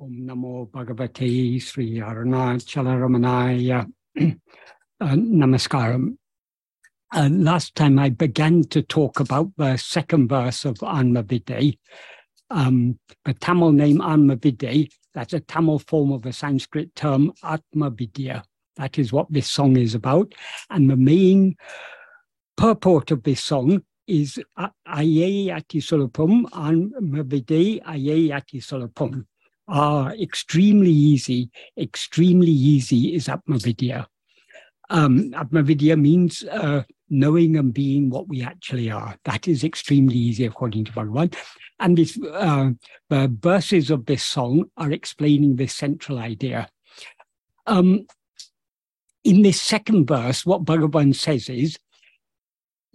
Om Namo Bhagavate Sri Arunachalaramana uh, Namaskaram. Uh, last time I began to talk about the second verse of Anma-Viddai, um, the Tamil name Anma-Viddai, that's a Tamil form of a Sanskrit term Atmavidya. That is what this song is about. And the main purport of this song is Aye Ati Sulabham, Anma-Viddai Aye Ati Sulabham are extremely easy. Extremely easy is Atmavidya. Um, Atmavidya means uh, knowing and being what we actually are. That is extremely easy according to Bhagavan. And this, uh, the verses of this song are explaining this central idea. Um, in this second verse, what Bhagavan says is,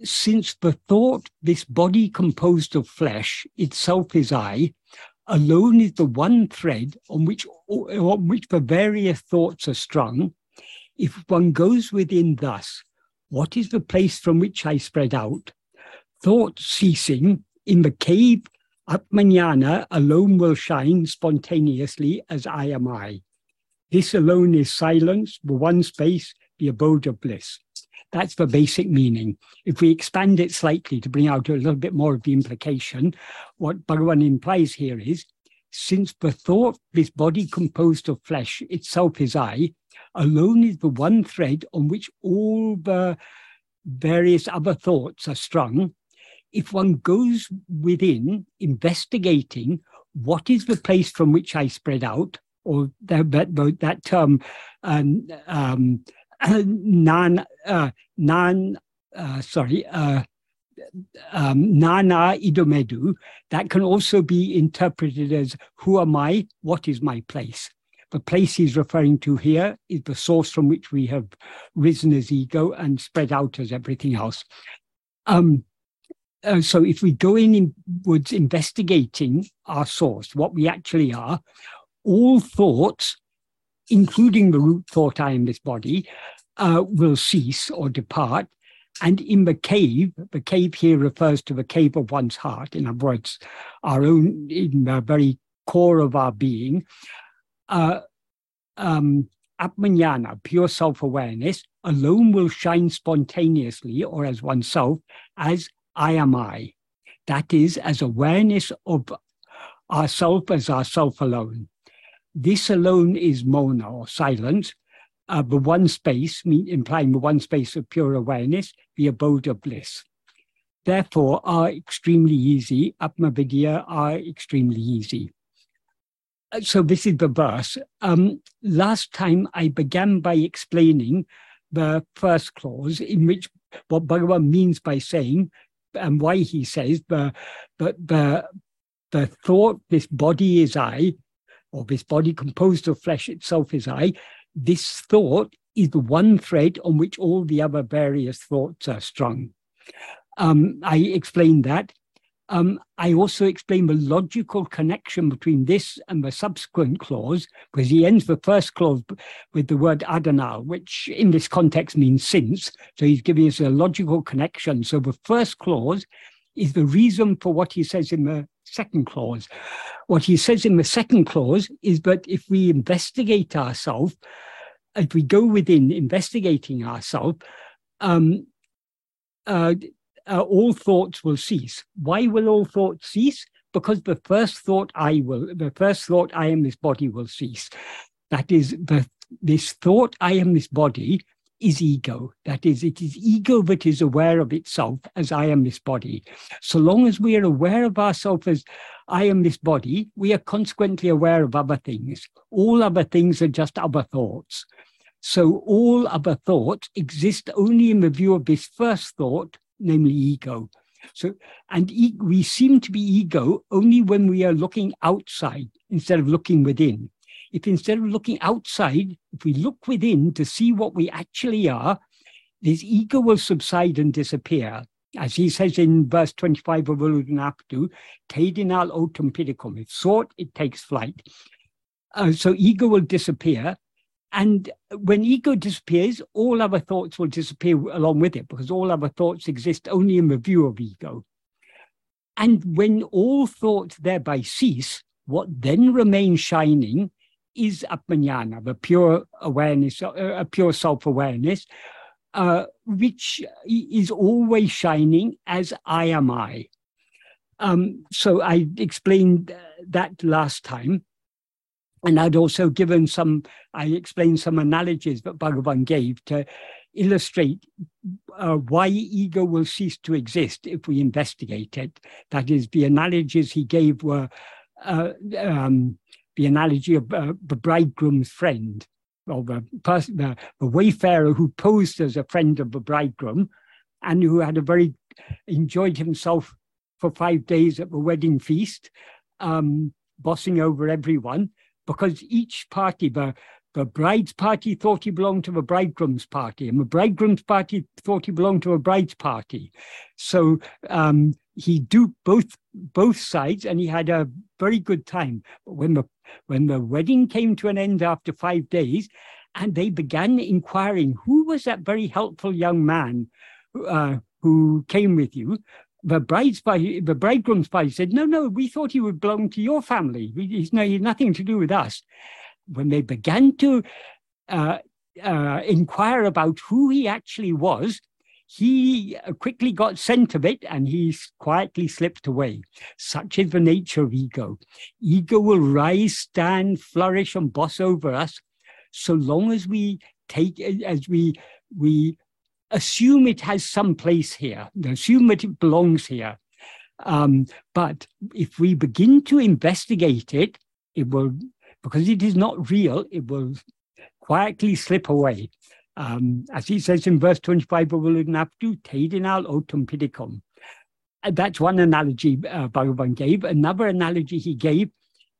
since the thought, this body composed of flesh itself is I, alone is the one thread on which on which the various thoughts are strung. If one goes within thus, what is the place from which I spread out? Thought ceasing in the cave Atmajnana alone will shine spontaneously as I am I. This alone is silence, the one space, the abode of bliss. That's the basic meaning. If we expand it slightly to bring out a little bit more of the implication, what Bhagavan implies here is since the thought, this body composed of flesh itself is I, alone is the one thread on which all the various other thoughts are strung. If one goes within investigating what is the place from which I spread out, or that, that, that term, um, um, non, uh, non, uh, sorry, uh, um, idomedu, that can also be interpreted as who am I? What is my place? The place he's referring to here is the source from which we have risen as ego and spread out as everything else. Um, uh, so if we go in inwards investigating our source, what we actually are, all thoughts, including the root thought, I am this body, uh, will cease or depart. And in the cave, the cave here refers to the cave of one's heart, in other words, our own, in the very core of our being. Uh, um, pure self awareness, alone will shine spontaneously or as oneself as I am I. That is, as awareness of ourself as ourself alone. This alone is mona or silence, uh, the one space, mean, implying the one space of pure awareness, the abode of bliss. Therefore, are extremely easy, Atmavidya are extremely easy. Uh, so this is the verse. Um, last time I began by explaining the first clause in which what Bhagavan means by saying and why he says the, the, the, the thought, this body is I, or this body composed of flesh itself is I, this thought is the one thread on which all the other various thoughts are strung. Um, I explained that. Um, I also explained the logical connection between this and the subsequent clause, because he ends the first clause with the word adanal, which in this context means since. So he's giving us a logical connection. So the first clause is the reason for what he says in the second clause. What he says in the second clause is that if we investigate ourselves, if we go within investigating ourselves, um, uh, uh, all thoughts will cease. Why will all thoughts cease? Because the first thought I will, the first thought I am this body will cease. That is the this thought I am this body is ego. That is, it is ego that is aware of itself as I am this body. So long as we are aware of ourselves as I am this body, we are consequently aware of other things. All other things are just other thoughts. So all other thoughts exist only in the view of this first thought, namely ego. So, and e- we seem to be ego only when we are looking outside instead of looking within if instead of looking outside, if we look within to see what we actually are, this ego will subside and disappear. As he says in verse 25 of Ulladu Narpadu, Tedinal otum pidicum. If sought, it takes flight. Uh, so ego will disappear. And when ego disappears, all other thoughts will disappear along with it because all other thoughts exist only in the view of ego. And when all thoughts thereby cease, What then remains shining is Atmajnana, the pure awareness, uh, a pure self-awareness, uh, which is always shining as I am I. Um, so I explained that last time. And I'd also given some, I explained some analogies that Bhagavan gave to illustrate uh, why ego will cease to exist if we investigate it. That is, the analogies he gave were uh, um, the analogy of uh, the bridegroom's friend, or the, person, the, the wayfarer who posed as a friend of the bridegroom and who had a very enjoyed himself for five days at the wedding feast, um, bossing over everyone, because each party, the the bride's party thought he belonged to the bridegroom's party, and the bridegroom's party thought he belonged to a bride's party. So um, he duped both both sides, and he had a very good time. But when the when the wedding came to an end after five days, and they began inquiring who was that very helpful young man uh, who came with you, the bride's party, the bridegroom's party said, "No, no, we thought he would belong to your family. He's, no, he's nothing to do with us." when they began to uh, uh, inquire about who he actually was, he quickly got scent of it and he quietly slipped away. Such is the nature of ego. Ego will rise, stand, flourish, and boss over us so long as we take, as we, we assume it has some place here, assume that it belongs here. Um, but if we begin to investigate it, it will because it is not real, it will quietly slip away. Um, as he says in verse 25, Narpadu Tedinal Otum Pidicum. That's one analogy uh, Bhagavan gave. Another analogy he gave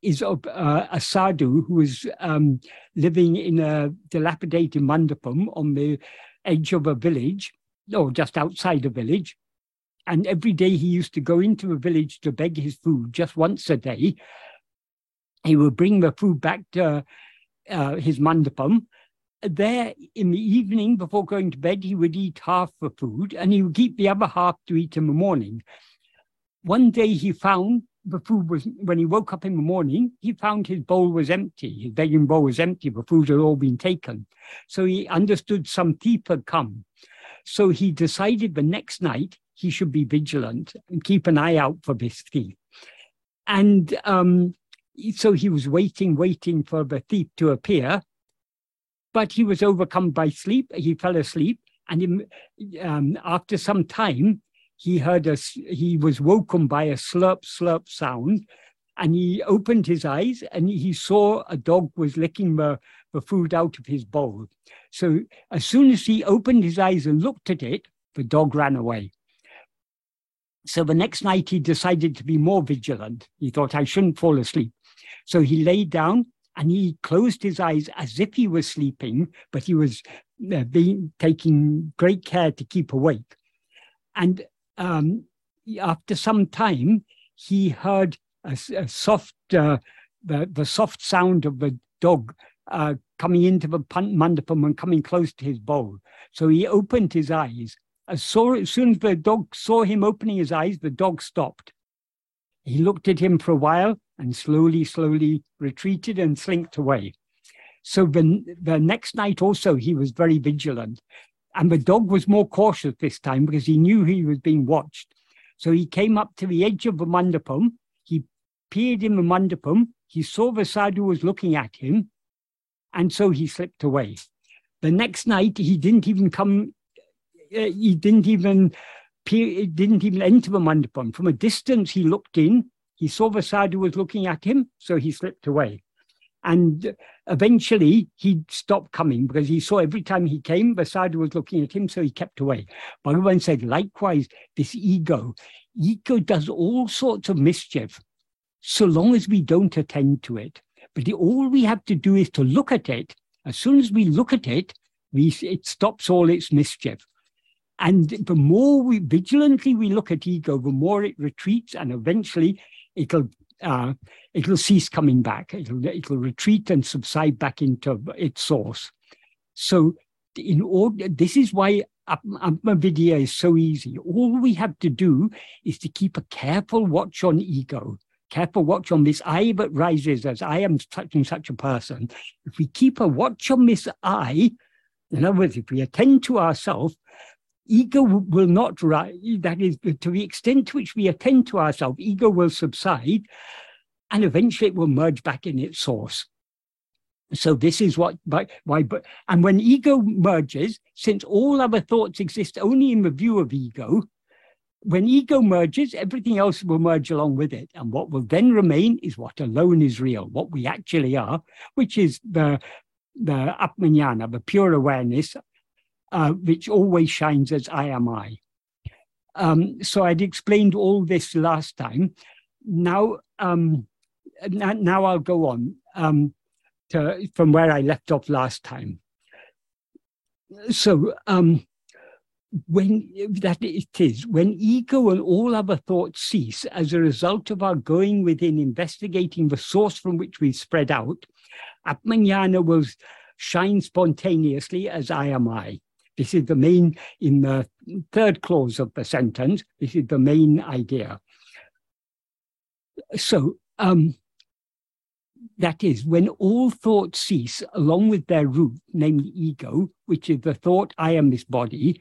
is of uh, a sadhu who was um, living in a dilapidated mandapam on the edge of a village, or just outside a village. And every day he used to go into a village to beg his food just once a day he would bring the food back to uh, his mandapam. There in the evening, before going to bed, he would eat half the food and he would keep the other half to eat in the morning. One day he found the food was, when he woke up in the morning, he found his bowl was empty. His begging bowl was empty. The food had all been taken. So he understood some thief had come. So he decided the next night he should be vigilant and keep an eye out for this thief. And um, so he was waiting, waiting for the thief to appear, but he was overcome by sleep. He fell asleep, and he, um, after some time, he heard a. He was woken by a slurp slurp sound, and he opened his eyes and he saw a dog was licking the, the food out of his bowl. So as soon as he opened his eyes and looked at it, the dog ran away. So the next night he decided to be more vigilant. He thought I shouldn't fall asleep. So he lay down and he closed his eyes as if he was sleeping, but he was uh, being taking great care to keep awake. And um, after some time, he heard a, a soft, uh, the, the soft sound of the dog uh, coming into the mandapam and coming close to his bowl. So he opened his eyes. As, saw, as soon as the dog saw him opening his eyes, the dog stopped. He looked at him for a while and slowly, slowly retreated and slinked away. So the, the next night also, he was very vigilant. And the dog was more cautious this time because he knew he was being watched. So he came up to the edge of the mandapam. He peered in the mandapam. He saw the sadhu was looking at him. And so he slipped away. The next night, he didn't even come, uh, he didn't even peer, didn't even enter the mandapam. From a distance, he looked in he saw the sadhu was looking at him, so he slipped away. And eventually he stopped coming because he saw every time he came, the sadhu was looking at him, so he kept away. Bhagavan said, likewise, this ego, ego does all sorts of mischief so long as we don't attend to it. But the, all we have to do is to look at it. As soon as we look at it, we, it stops all its mischief. And the more we vigilantly we look at ego, the more it retreats and eventually it'll uh, it'll cease coming back. It'll it'll retreat and subside back into its source. So, in order, this is why Atmavidya is so easy. All we have to do is to keep a careful watch on ego, careful watch on this eye that rises as I am such and such a person, if we keep a watch on this eye, in other words, if we attend to ourselves, ego will not rise. That is, to the extent to which we attend to ourselves, ego will subside and eventually it will merge back in its source. So this is what why but and when ego merges, since all other thoughts exist only in the view of ego, when ego merges, everything else will merge along with it. And what will then remain is what alone is real, what we actually are, which is the the Atmajnana, the pure awareness, uh, which always shines as I am I. Um, so I'd explained all this last time. Now, um, now I'll go on. Um, to, from where I left off last time. So, um, when that it is, when ego and all other thoughts cease as a result of our going within, investigating the source from which we spread out, Atmajnana will shine spontaneously as I am I. This is the main, in the third clause of the sentence, this is the main idea. So, um, that is, when all thoughts cease along with their root, namely ego, which is the thought, I am this body,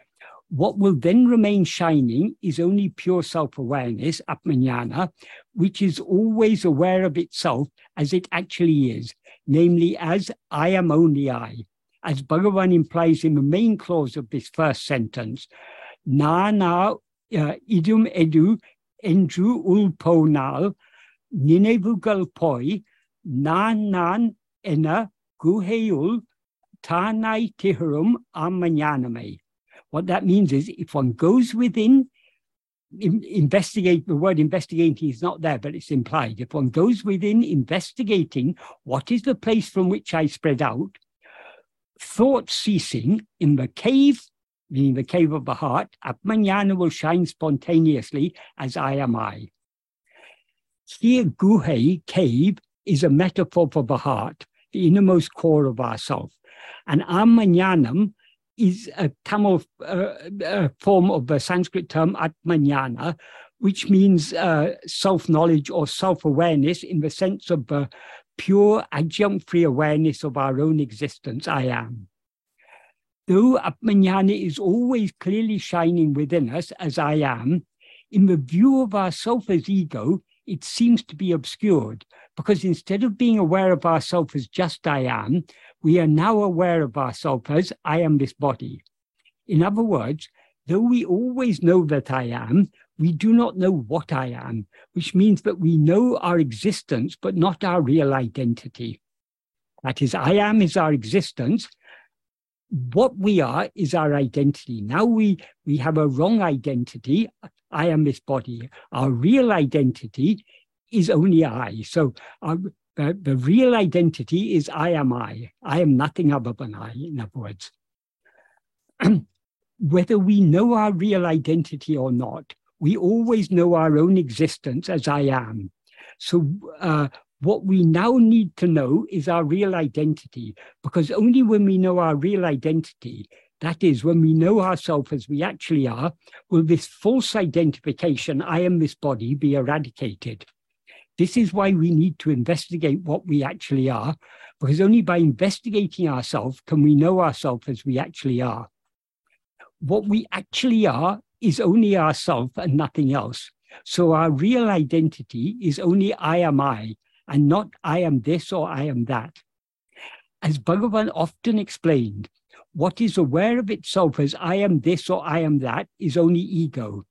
what will then remain shining is only pure self awareness, Atmajnana, which is always aware of itself as it actually is, namely as I am only I. As Bhagavan implies in the main clause of this first sentence, Na na uh, idum edu endru ulponal nan nan ena guheul tanai tihurum amanyaname. What that means is if one goes within, in, investigate, the word investigating is not there, but it's implied. If one goes within investigating what is the place from which I spread out, thought ceasing in the cave, meaning the cave of the heart, Atmajnana will shine spontaneously as I am I. Here, Guhe, cave, is a metaphor for the heart, the innermost core of ourself. And Amanyanam is a Tamil uh, uh, form of the Sanskrit term Atmajnana, which means uh, self knowledge or self awareness in the sense of the pure adjunct free awareness of our own existence, I am. Though Atmajnana is always clearly shining within us as I am, in the view of ourself as ego, it seems to be obscured because instead of being aware of ourself as just I am, we are now aware of ourself as I am this body. In other words, though we always know that I am, we do not know what I am, which means that we know our existence, but not our real identity. That is, I am is our existence. What we are is our identity. Now we, we have a wrong identity. I am this body. Our real identity is only I. So the, the real identity is I am I. I am nothing other than I, in other words. Whether we know our real identity or not, we always know our own existence as I am. So uh, what we now need to know is our real identity, because only when we know our real identity, that is, when we know ourselves as we actually are, will this false identification, I am this body, be eradicated. This is why we need to investigate what we actually are, because only by investigating ourselves can we know ourselves as we actually are. What we actually are is only ourself and nothing else. So our real identity is only I am I, and not I am this or I am that. As Bhagavan often explained, what is aware of itself as I am this or I am that is only ego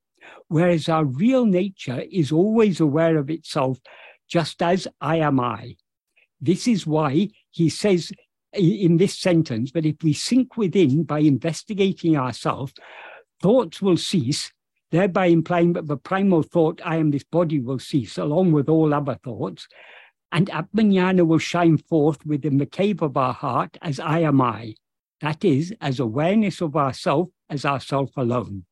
whereas our real nature is always aware of itself just as I am I. This is why he says in this sentence that if we sink within by investigating ourselves, thoughts will cease, thereby implying that the primal thought, I am this body, will cease, along with all other thoughts, and Atmajnana will shine forth within the cave of our heart as I am I, that is, as awareness of ourself as ourself alone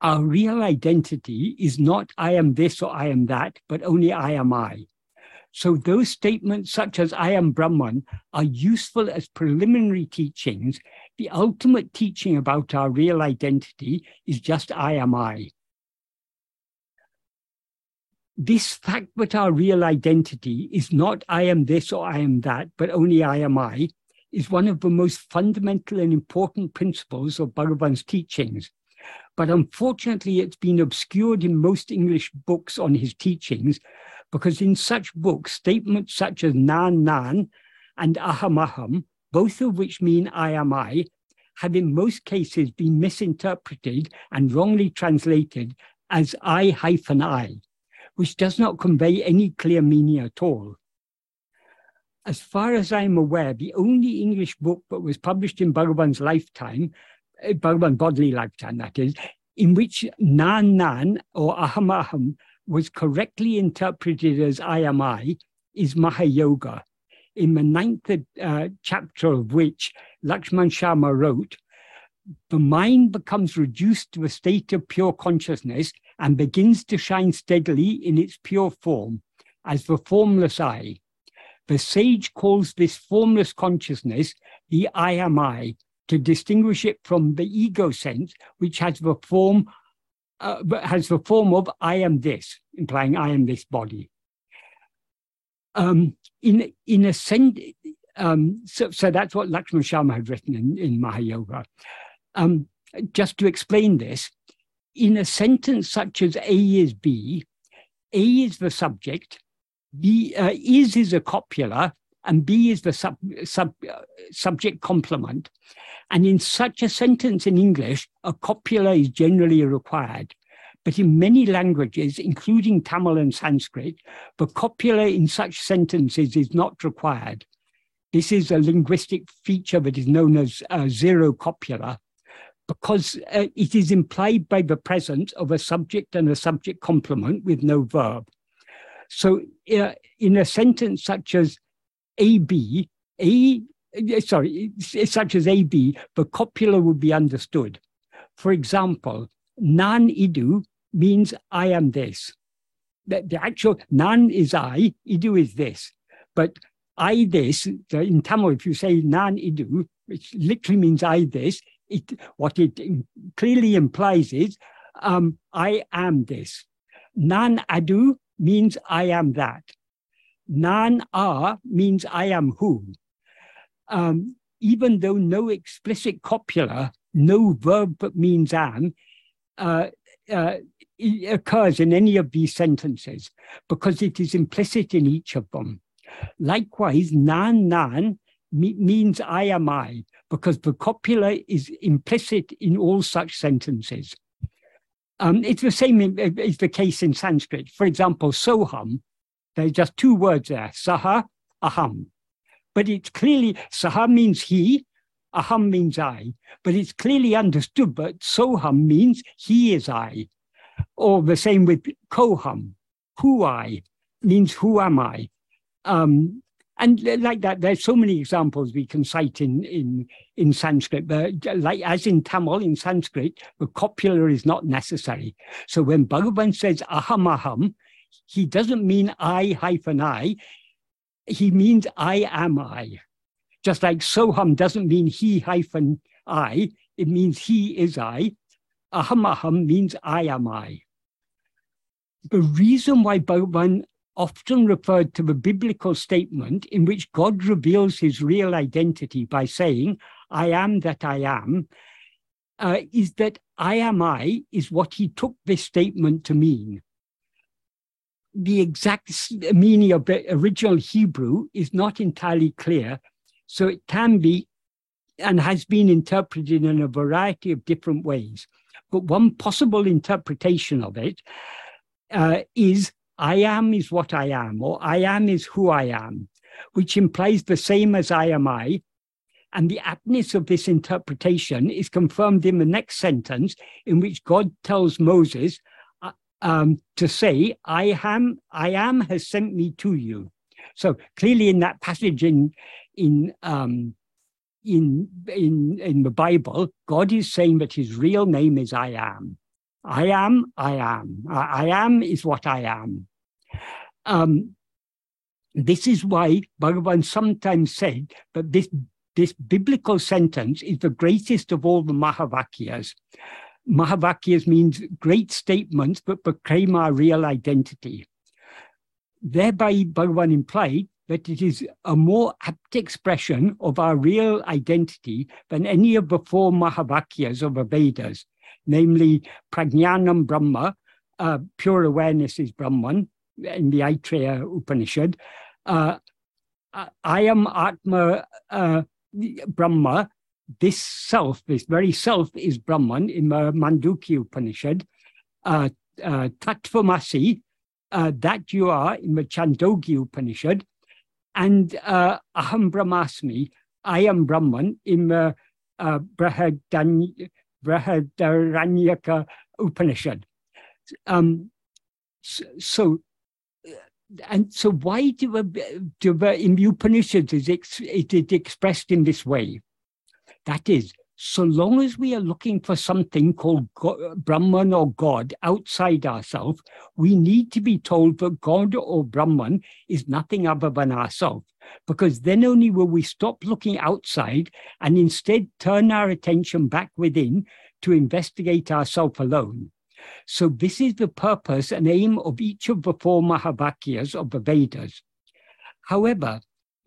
our real identity is not I am this or I am that, but only I am I. So those statements such as I am Brahman are useful as preliminary teachings. The ultimate teaching about our real identity is just I am I. this fact that our real identity is not I am this or I am that, but only I am I, is one of the most fundamental and important principles of Bhagavan's teachings. But unfortunately, it's been obscured in most English books on his teachings, because in such books, statements such as Nan Nan and Aham Aham, both of which mean I am I, have in most cases been misinterpreted and wrongly translated as I hyphen I, which does not convey any clear meaning at all. As far as I'm aware, the only English book that was published in Bhagavan's lifetime, uh, Bhagavan bodily lifetime, that is, in which Nan Nan or Aham Aham was correctly interpreted as I am I, is Mahayoga, in the ninth uh, chapter of which Lakshmana Sarma wrote, the mind becomes reduced to a state of pure consciousness and begins to shine steadily in its pure form as the formless I. The sage calls this formless consciousness the I am I to distinguish it from the ego sense, which has the form uh, has the form of I am this, implying I am this body. Um, in in a sense, um, so, so that's what Lakshmana Sarma had written in, in Mahayoga. Um, just to explain this, in a sentence such as A is B, A is the subject, B uh, is is a copula, and B is the sub, sub, uh, subject complement. And in such a sentence in English, a copula is generally required. But in many languages, including Tamil and Sanskrit, the copula in such sentences is not required. This is a linguistic feature that is known as uh, zero copula, because uh, it is implied by the presence of a subject and a subject complement with no verb. So uh, in a sentence such as AB, A, sorry, such as AB, the copula would be understood. For example, nan idu means I am this. The, the actual nan is I, idu is this. But I this, in Tamil, if you say nan idu, which literally means I this, it, what it clearly implies is um, I am this. Nan adu means I am that. Nan a means I am who. Um, even though no explicit copula, no verb but means am, uh, uh, occurs in any of these sentences because it is implicit in each of them. Likewise, nan nan means I am I because the copula is implicit in all such sentences. Um, it's the same is the case in Sanskrit. For example, soham, there's just two words there, saha, aham. But it's clearly, saha means he, aham means I, but it's clearly understood that soham means he is I. Or the same with koham, who I means who am I. Um, and like that, there's so many examples we can cite in in in Sanskrit. But like as in Tamil, in Sanskrit, the copula is not necessary. So when Bhagavan says aham aham, he doesn't mean I hyphen I. He means I am I. Just like soham doesn't mean he hyphen I. It means he is I. Aham aham means I am I. The reason why Bhagavan often referred to the biblical statement in which God reveals his real identity by saying, I am that I am, uh, is that I am I is what he took this statement to mean. The exact meaning of the original Hebrew is not entirely clear, so it can be and has been interpreted in a variety of different ways. But one possible interpretation of it uh, is I am is what I am, or I am is who I am, which implies the same as I am I. And the aptness of this interpretation is confirmed in the next sentence, in which God tells Moses um, to say, I am, I am has sent me to you. So clearly in that passage in, in, um, in, in, in the Bible, God is saying that his real name is I am. I am, I am. I, I am is what I am. Um, this is why Bhagavan sometimes said that this, this biblical sentence is the greatest of all the Mahavakyas. Mahavakyas means great statements that proclaim our real identity. thereby Bhagavan implied that it is a more apt expression of our real identity than any of the four Mahavakyas of the Vedas, namely Prajnanam Brahma, uh, pure awareness is Brahman in the Aitareya Upanishad. Uh, Ayam Atma uh, Brahma. This self, this very self, is Brahman in the Mandukya Upanishad. Uh, uh, uh, that you are in the Chandogya Upanishad, and uh, Aham Brahmasmi, I am Brahman in the uh, Brihadaranyaka Upanishad. Um, so, so, and so why do, do in the Upanishads is it expressed in this way? That is, so long as we are looking for something called God, Brahman or God outside ourselves, we need to be told that God or Brahman is nothing other than ourselves, because then only will we stop looking outside and instead turn our attention back within to investigate ourselves alone. So this is the purpose and aim of each of the four Mahavakyas of the Vedas. However,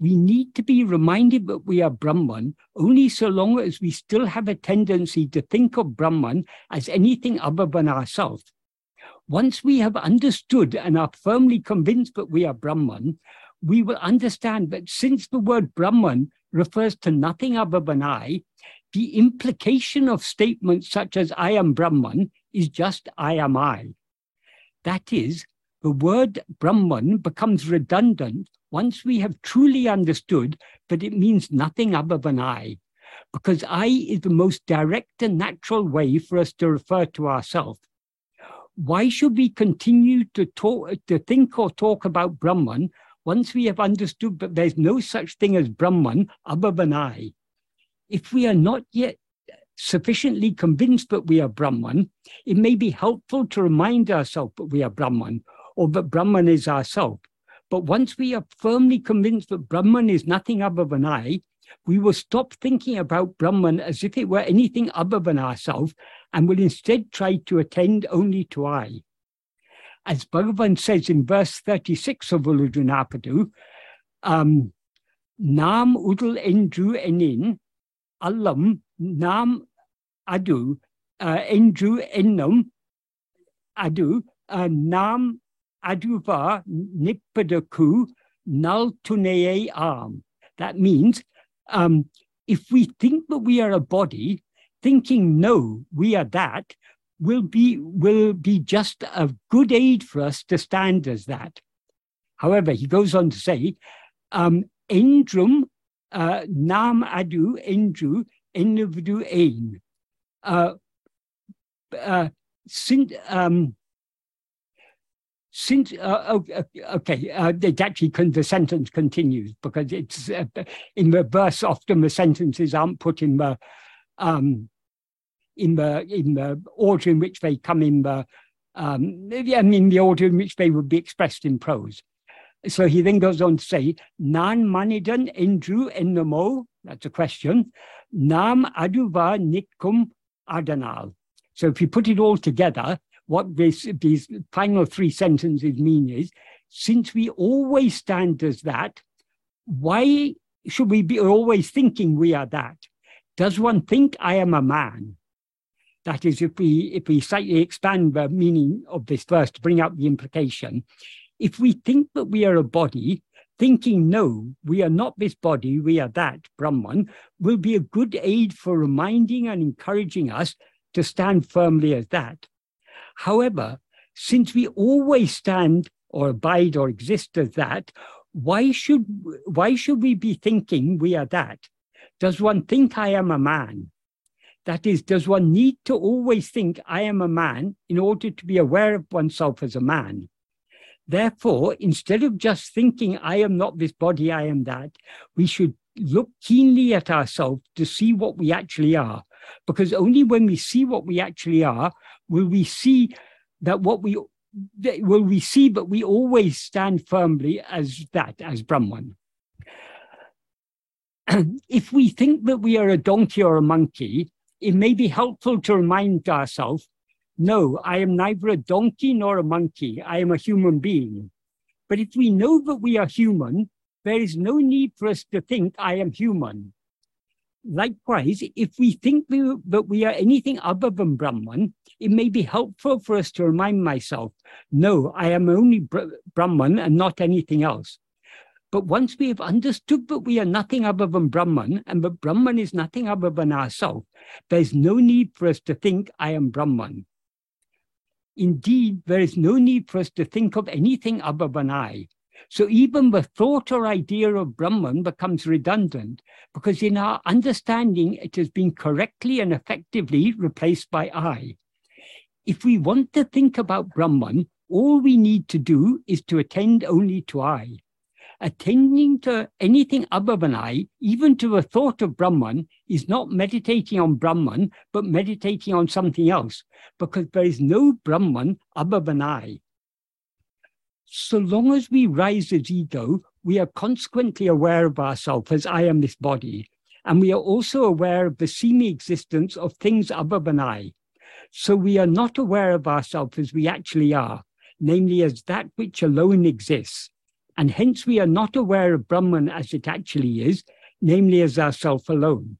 we need to be reminded that we are Brahman only so long as we still have a tendency to think of Brahman as anything other than ourselves. Once we have understood and are firmly convinced that we are Brahman, we will understand that since the word Brahman refers to nothing other than I, the implication of statements such as I am Brahman is just I am I. That is, the word Brahman becomes redundant once we have truly understood that it means nothing other than I, because I is the most direct and natural way for us to refer to ourselves. Why should we continue to talk, to think or talk about Brahman once we have understood that there's no such thing as Brahman other than I? If we are not yet sufficiently convinced that we are Brahman, it may be helpful to remind ourselves that we are Brahman or that Brahman is ourself. But once we are firmly convinced that Brahman is nothing other than I, we will stop thinking about Brahman as if it were anything other than ourselves and will instead try to attend only to I. As Bhagavan says in verse 36 of Ulladu Narpadu, um, Nam udul endru enin, allam nam adu, uh, endru ennum adu, uh, nam aduva nipadaku naltuneye arm. That means um, if we think that we are a body, thinking no, we are that, will be will be just a good aid for us to stand as that. However, he goes on to say, um, endrum uh, nam adu endru individu ein. Uh, uh, um, since uh, oh, uh, okay uh, it actually can, the sentence continues because it's uh, in the verse often the sentences aren't put in the um, in the in the order in which they come in the um, I mean the order in which they would be expressed in prose. So he then goes on to say, Nan manidan endru ennamo, that's a question, nam aduva nitkum adanal. So if you put it all together, what this, these final three sentences mean is since we always stand as that, why should we be always thinking we are that? Does one think I am a man? That is, if we if we slightly expand the meaning of this verse to bring out the implication, if we think that we are a body, thinking no, we are not this body, we are that Brahman, will be a good aid for reminding and encouraging us to stand firmly as that. However, since we always stand or abide or exist as that, why should why should we be thinking we are that? Does one think I am a man? That is, does one need to always think I am a man in order to be aware of oneself as a man? Therefore, instead of just thinking I am not this body, I am that, we should look keenly at ourselves to see what we actually are. Because only when we see what we actually are will we see that what we will we see, but we always stand firmly as that, as Brahman. if we think that we are a donkey or a monkey, it may be helpful to remind ourselves no, I am neither a donkey nor a monkey. I am a human being. But if we know that we are human, there is no need for us to think, I am human. Likewise, if we think we, that we are anything other than Brahman, it may be helpful for us to remind myself, no, I am only Brahman and not anything else. But once we have understood that we are nothing other than Brahman and that Brahman is nothing other than ourself, there's no need for us to think, I am Brahman. Indeed, there is no need for us to think of anything other than I. So even the thought or idea of Brahman becomes redundant because in our understanding, it has been correctly and effectively replaced by I. If we want to think about Brahman, all we need to do is to attend only to I. Attending to anything other than I, even to the thought of Brahman, is not meditating on Brahman, but meditating on something else, because there is no Brahman other than I. So long as we rise as ego, we are consequently aware of ourselves as I am this body, and we are also aware of the semi existence of things other than I. So we are not aware of ourselves as we actually are, namely as that which alone exists and hence we are not aware of Brahman as it actually is, namely as ourself alone.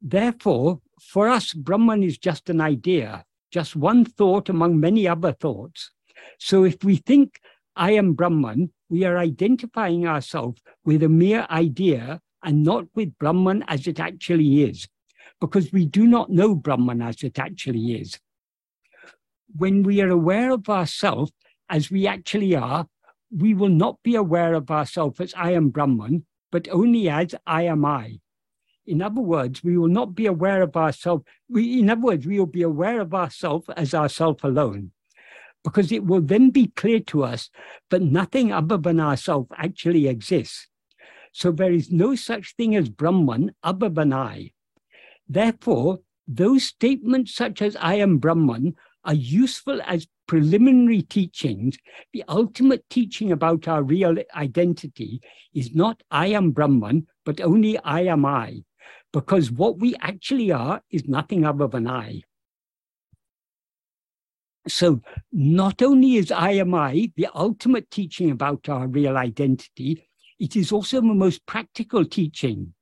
Therefore, for us, Brahman is just an idea, just one thought among many other thoughts. So if we think, I am Brahman, we are identifying ourselves with a mere idea and not with Brahman as it actually is, because we do not know Brahman as it actually is. When we are aware of ourselves as we actually are, we will not be aware of ourselves as I am Brahman, but only as I am I. In other words, we will not be aware of ourselves. In other words, we will be aware of ourselves as ourself alone, because it will then be clear to us that nothing other than ourself actually exists. So there is no such thing as Brahman other than I. Therefore, those statements such as I am Brahman are useful as preliminary teachings, the ultimate teaching about our real identity is not I am Brahman, but only I am I, because what we actually are is nothing other than I. So, not only is I am I the ultimate teaching about our real identity, it is also the most practical teaching.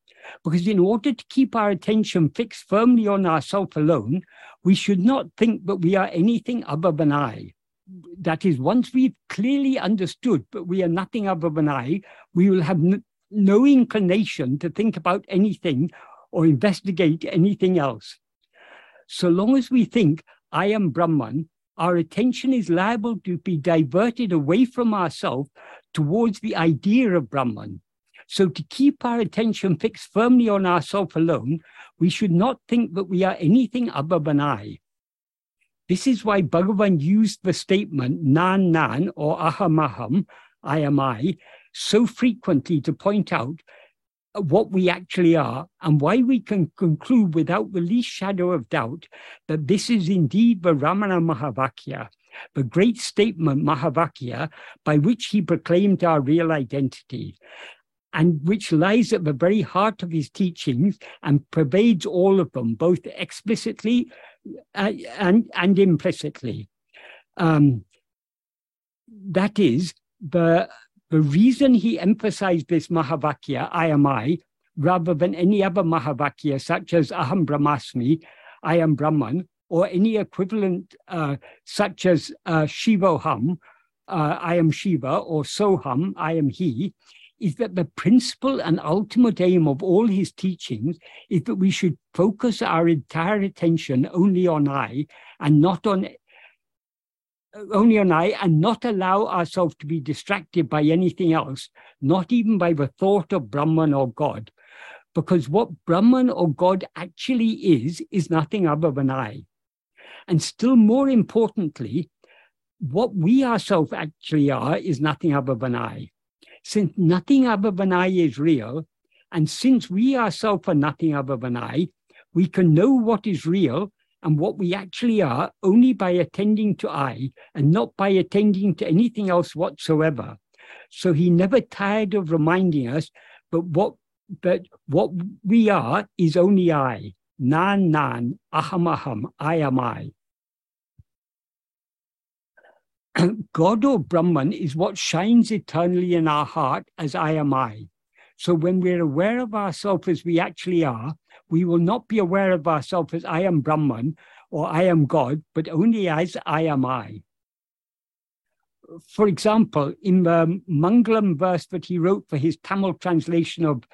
Because in order to keep our attention fixed firmly on ourself alone, we should not think that we are anything other than I. That is, once we've clearly understood that we are nothing other than I, we will have no inclination to think about anything or investigate anything else. So long as we think, I am Brahman, our attention is liable to be diverted away from ourselves towards the idea of Brahman. So to keep our attention fixed firmly on ourself alone, we should not think that we are anything other than I. This is why Bhagavan used the statement nan nan or aham aham, I am I, so frequently to point out what we actually are and why we can conclude without the least shadow of doubt that this is indeed the Ramana Mahavakya, the great statement Mahavakya by which he proclaimed our real identity and which lies at the very heart of his teachings and pervades all of them, both explicitly uh, and, and implicitly. Um, that is, the, the reason he emphasized this Mahavakya, I am I, rather than any other Mahavakya, such as Aham Brahmasmi, I am Brahman, or any equivalent uh, such as uh, Shivoham, uh, I am Shiva, or Soham, I am He, is that the principal and ultimate aim of all his teachings is that we should focus our entire attention only on I and not on only on I and not allow ourselves to be distracted by anything else, not even by the thought of Brahman or God. Because what Brahman or God actually is, is nothing other than I. And still more importantly, what we ourselves actually are is nothing other than I. Since nothing other than I is real, and since we ourselves are nothing other than I, we can know what is real and what we actually are only by attending to I and not by attending to anything else whatsoever. So he never tired of reminding us, but what but what we are is only I. Nan nan, aham aham, I am I. God or Brahman is what shines eternally in our heart as I am I. So when we're aware of ourselves as we actually are, we will not be aware of ourselves as I am Brahman or I am God, but only as I am I. For example, in the Mangalam verse that he wrote for his Tamil translation of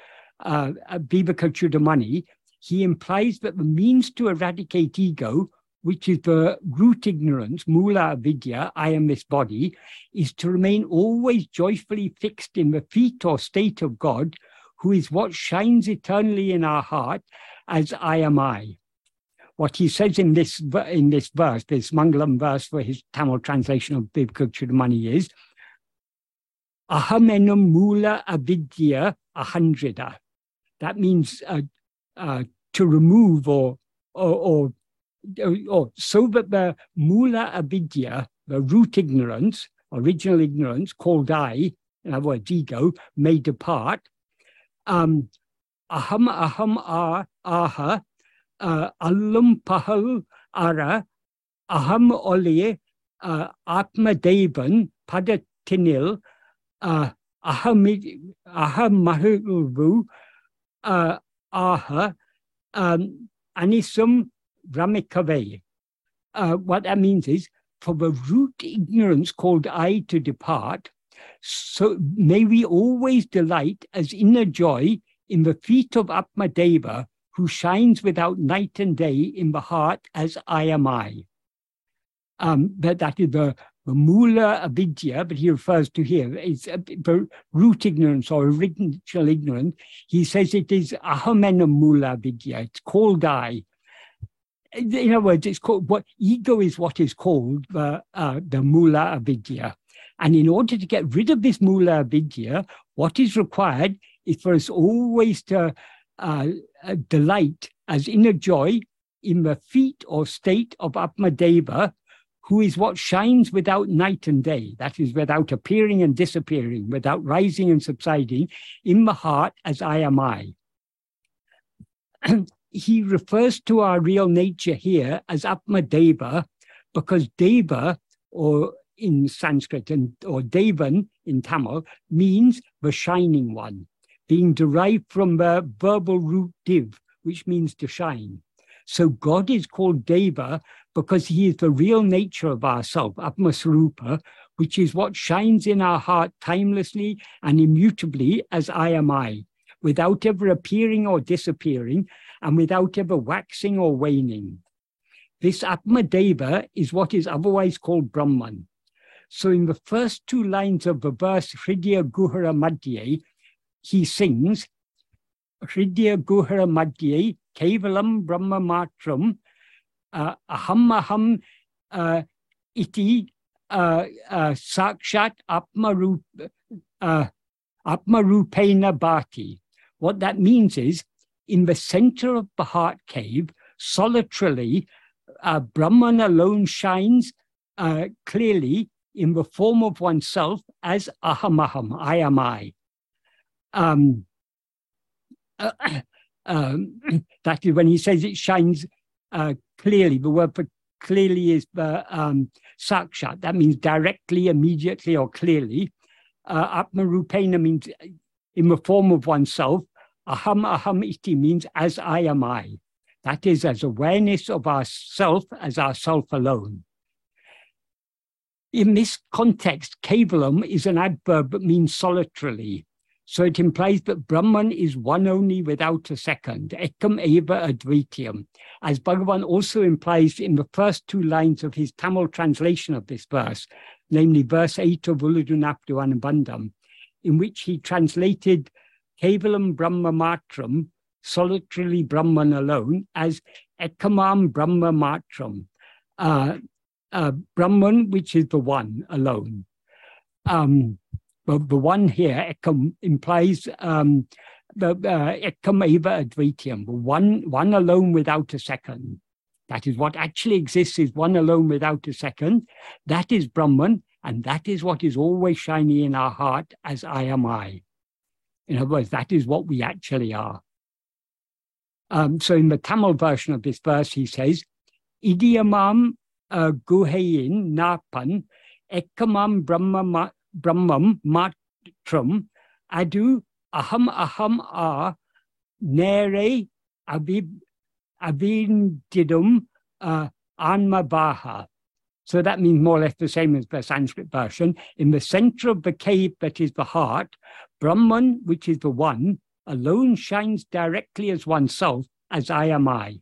uh, Viveka Chudamani, he implies that the means to eradicate ego which is the root ignorance, mula avidya, I am this body, is to remain always joyfully fixed in the feet or state of God, who is what shines eternally in our heart as I am I. What he says in this in this verse, this Mangalam verse for his Tamil translation of Viveka Chudamani is Ahamenum mula avidya ahandrida. That means uh, uh, to remove or, or, or oh, so that the mula avidya, the root ignorance, original ignorance, called I, in other words, ego, may depart. Um, aham aham ah aha uh, allum pahal ara aham ole uh, atma devan padatinil uh, aham aham mahu uh, aha um, anisum Ramikave. Uh, what that means is for the root ignorance called I to depart, so may we always delight as inner joy in the feet of Atmadeva, who shines without night and day in the heart as I am I. Um, that, that is the, the mula avidya, but he refers to here, it's the root ignorance or original ignorance. He says it is ahamena mula avidya, it's called I in other words, it's called what ego is what is called the uh, the mula avidya. And in order to get rid of this mula avidya, what is required is for us always to uh, uh, delight as inner joy in the feet or state of Atmadeva, who is what shines without night and day, that is, without appearing and disappearing, without rising and subsiding, in the heart as I am I. he refers to our real nature here as Atmadeva because Deva, or in Sanskrit, and, or Devan in Tamil, means the shining one, being derived from the verbal root div, which means to shine. So God is called Deva because he is the real nature of ourself, Atmaswarupa, which is what shines in our heart timelessly and immutably as I am I, without ever appearing or disappearing, and without ever waxing or waning. This Atma Deva is what is otherwise called Brahman. So in the first two lines of the verse Hridya Guhara Madhye, he sings Hridya Guhara Madhye Kevalam Brahma Matram uh, Aham Aham uh, Iti uh, uh, Sakshat Atmarup, uh, Bhati. What that means is in the center of the heart cave, solitarily, uh, Brahman alone shines uh, clearly in the form of oneself as aham I am I. Um, uh, um, that is when he says it shines uh, clearly. The word for clearly is uh, um, sakshat. That means directly, immediately, or clearly. Uh, Atmarupena means in the form of oneself. Aham aham iti means as I am I. That is as awareness of ourself as ourself alone. In this context, Kevalam is an adverb that means solitarily. So it implies that Brahman is one only without a second, ekam eva advitiyam, as Bhagavan also implies in the first two lines of his Tamil translation of this verse, namely verse 8 of Ulladu Narpadu Anubandham, in which he translated Kevalam Brahma Matram, solitarily Brahman alone, as Ekamam Brahma Matram, uh, uh, Brahman, which is the one alone. Um, but the one here, Ekam, implies um, the uh, Ekam Eva Advaitiyam, one, one alone without a second. That is what actually exists is one alone without a second. That is Brahman, and that is what is always shining in our heart as I am I. In other words, that is what we actually are. Um, so in the Tamil version of this verse, he says, Idiyamam uh, guheyin napan ekamam brahma, brahmam matram adu aham aham a abib, abindidum uh, anmabaha. So that means more or less the same as the Sanskrit version. In the center of the cave that is the heart, Brahman, which is the one, alone shines directly as oneself, as I am I.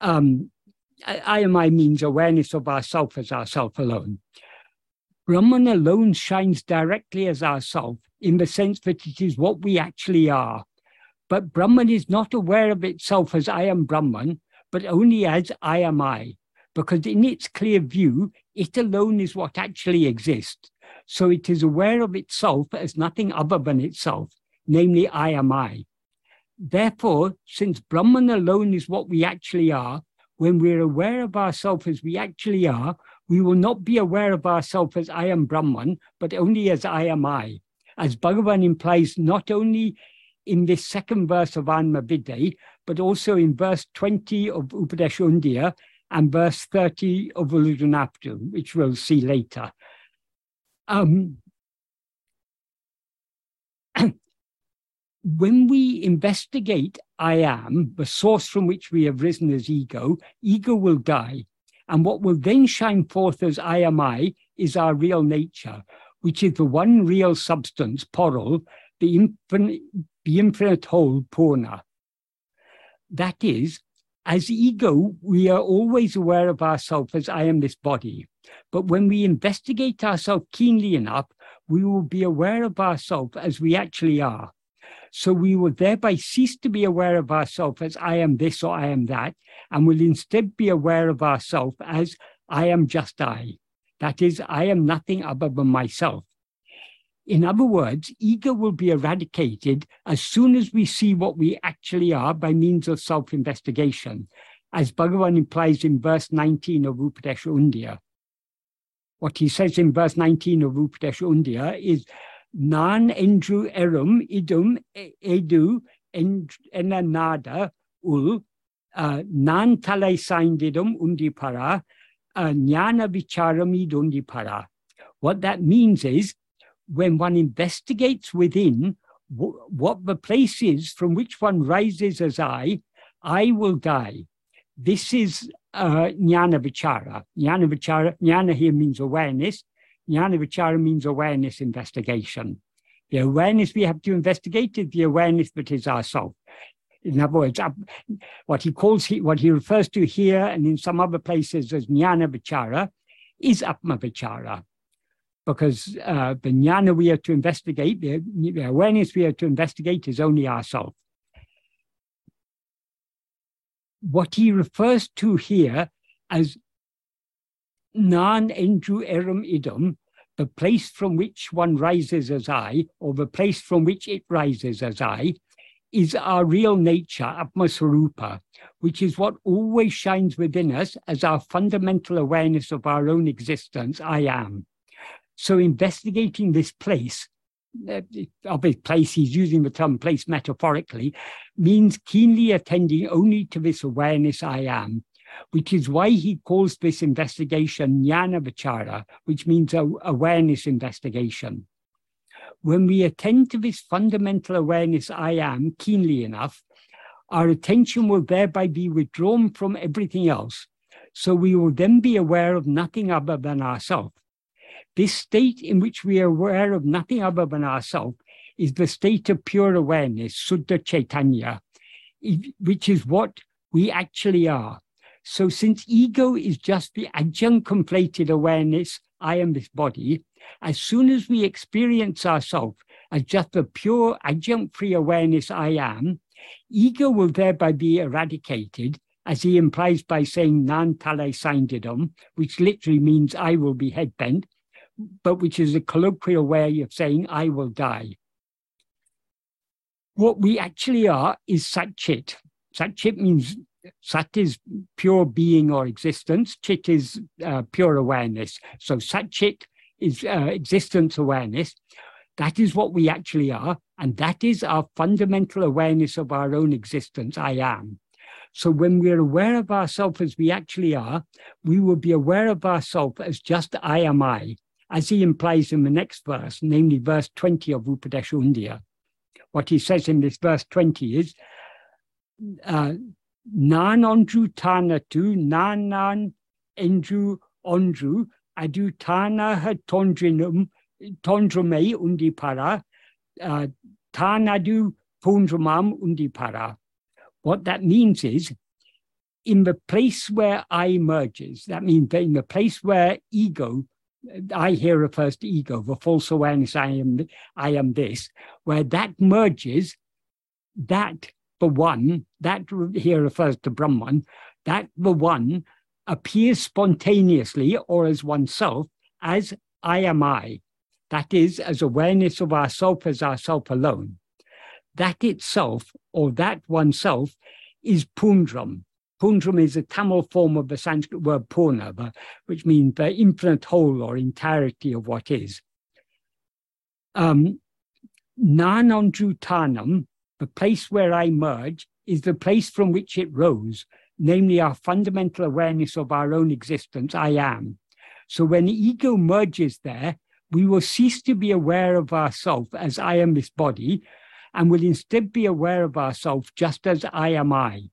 Um, I am I means awareness of ourself as ourself alone. Brahman alone shines directly as ourself in the sense that it is what we actually are. But Brahman is not aware of itself as I am Brahman, but only as I am I, because in its clear view, it alone is what actually exists. So it is aware of itself as nothing other than itself, namely, I am I. Therefore, since Brahman alone is what we actually are, when we're aware of ourselves as we actually are, we will not be aware of ourselves as I am Brahman, but only as I am I. As Bhagavan implies not only in this second verse of Anma but also in verse 20 of Upadesha Undiyar and verse 30 of Ulladu Narpadu, which we'll see later. Um, when we investigate I am, the source from which we have risen as ego, ego will die. And what will then shine forth as I am I is our real nature, which is the one real substance, Porul, the infinite, the infinite whole, Purna. That is, as ego, we are always aware of ourselves as I am this body. But when we investigate ourselves keenly enough, we will be aware of ourselves as we actually are. So we will thereby cease to be aware of ourselves as I am this or I am that, and will instead be aware of ourselves as I am just I. That is, I am nothing other than myself. In other words, ego will be eradicated as soon as we see what we actually are by means of self investigation, as Bhagavan implies in verse 19 of Upadesha Undiyar. What he says in verse 19 of Upadesha Undiyar is nan endru erum idum edu enanada ul nan talai saindidum undipara uh, jnana vicharam idundipara. What that means is when one investigates within what the place is from which one rises as I, I will die. This is uh, jnana vichara. Jnana vichara, jnana here means awareness. Jnana vichara means awareness investigation. The awareness we have to investigate is the awareness that is ourself. In other words, what he calls, what he refers to here and in some other places as jnana vichara is atma vichara. Because uh, the jnana we are to investigate, the, the awareness we are to investigate is only ourself. What he refers to here as nan endru erum idum, the place from which one rises as I, or the place from which it rises as I, is our real nature, Atmaswarupa, which is what always shines within us as our fundamental awareness of our own existence, I am. So investigating this place, uh, of his place, he's using the term place metaphorically, means keenly attending only to this awareness I am, which is why he calls this investigation jnana vichara, which means awareness investigation. When we attend to this fundamental awareness I am keenly enough, our attention will thereby be withdrawn from everything else. So we will then be aware of nothing other than ourselves. This state in which we are aware of nothing other than ourselves is the state of pure awareness, Suddha Chaitanya, which is what we actually are. So since ego is just the adjunct conflated awareness, I am this body, as soon as we experience ourselves as just the pure adjunct-free awareness I am, ego will thereby be eradicated, as he implies by saying nan tale saindidum, which literally means I will be headbent, but which is a colloquial way of saying I will die. What we actually are is Satchit. Satchit means Sat is pure being or existence. Chit is uh, pure awareness. So Sat Chit is uh, existence awareness. That is what we actually are. And that is our fundamental awareness of our own existence. I am. So when we're aware of ourselves as we actually are, we will be aware of ourselves as just I am I, as he implies in the next verse, namely verse 20 of Upadesha Undiyar. What he says in this verse 20 is, uh, Nan ondru tanatu, nan nan endru ondru, adu tana ha tondrinum, tondrume undipara, uh, tanadu pundramam undipara. What that means is, in the place where I emerges, that means that in the place where ego, I here refers to ego, the false awareness I am, I am this, where that merges, that the one, that here refers to Brahman, that the one appears spontaneously or as oneself as I am I. That is, as awareness of ourself as ourself alone that itself or that oneself is pundram. Pundram is a Tamil form of the Sanskrit word purna, which means the infinite whole or entirety of what is. Um, Nanandrutanam, the place where I merge, is the place from which it rose, namely our fundamental awareness of our own existence, I am. So when ego merges there, we will cease to be aware of ourself as I am this body, and will instead be aware of ourselves just as I am I.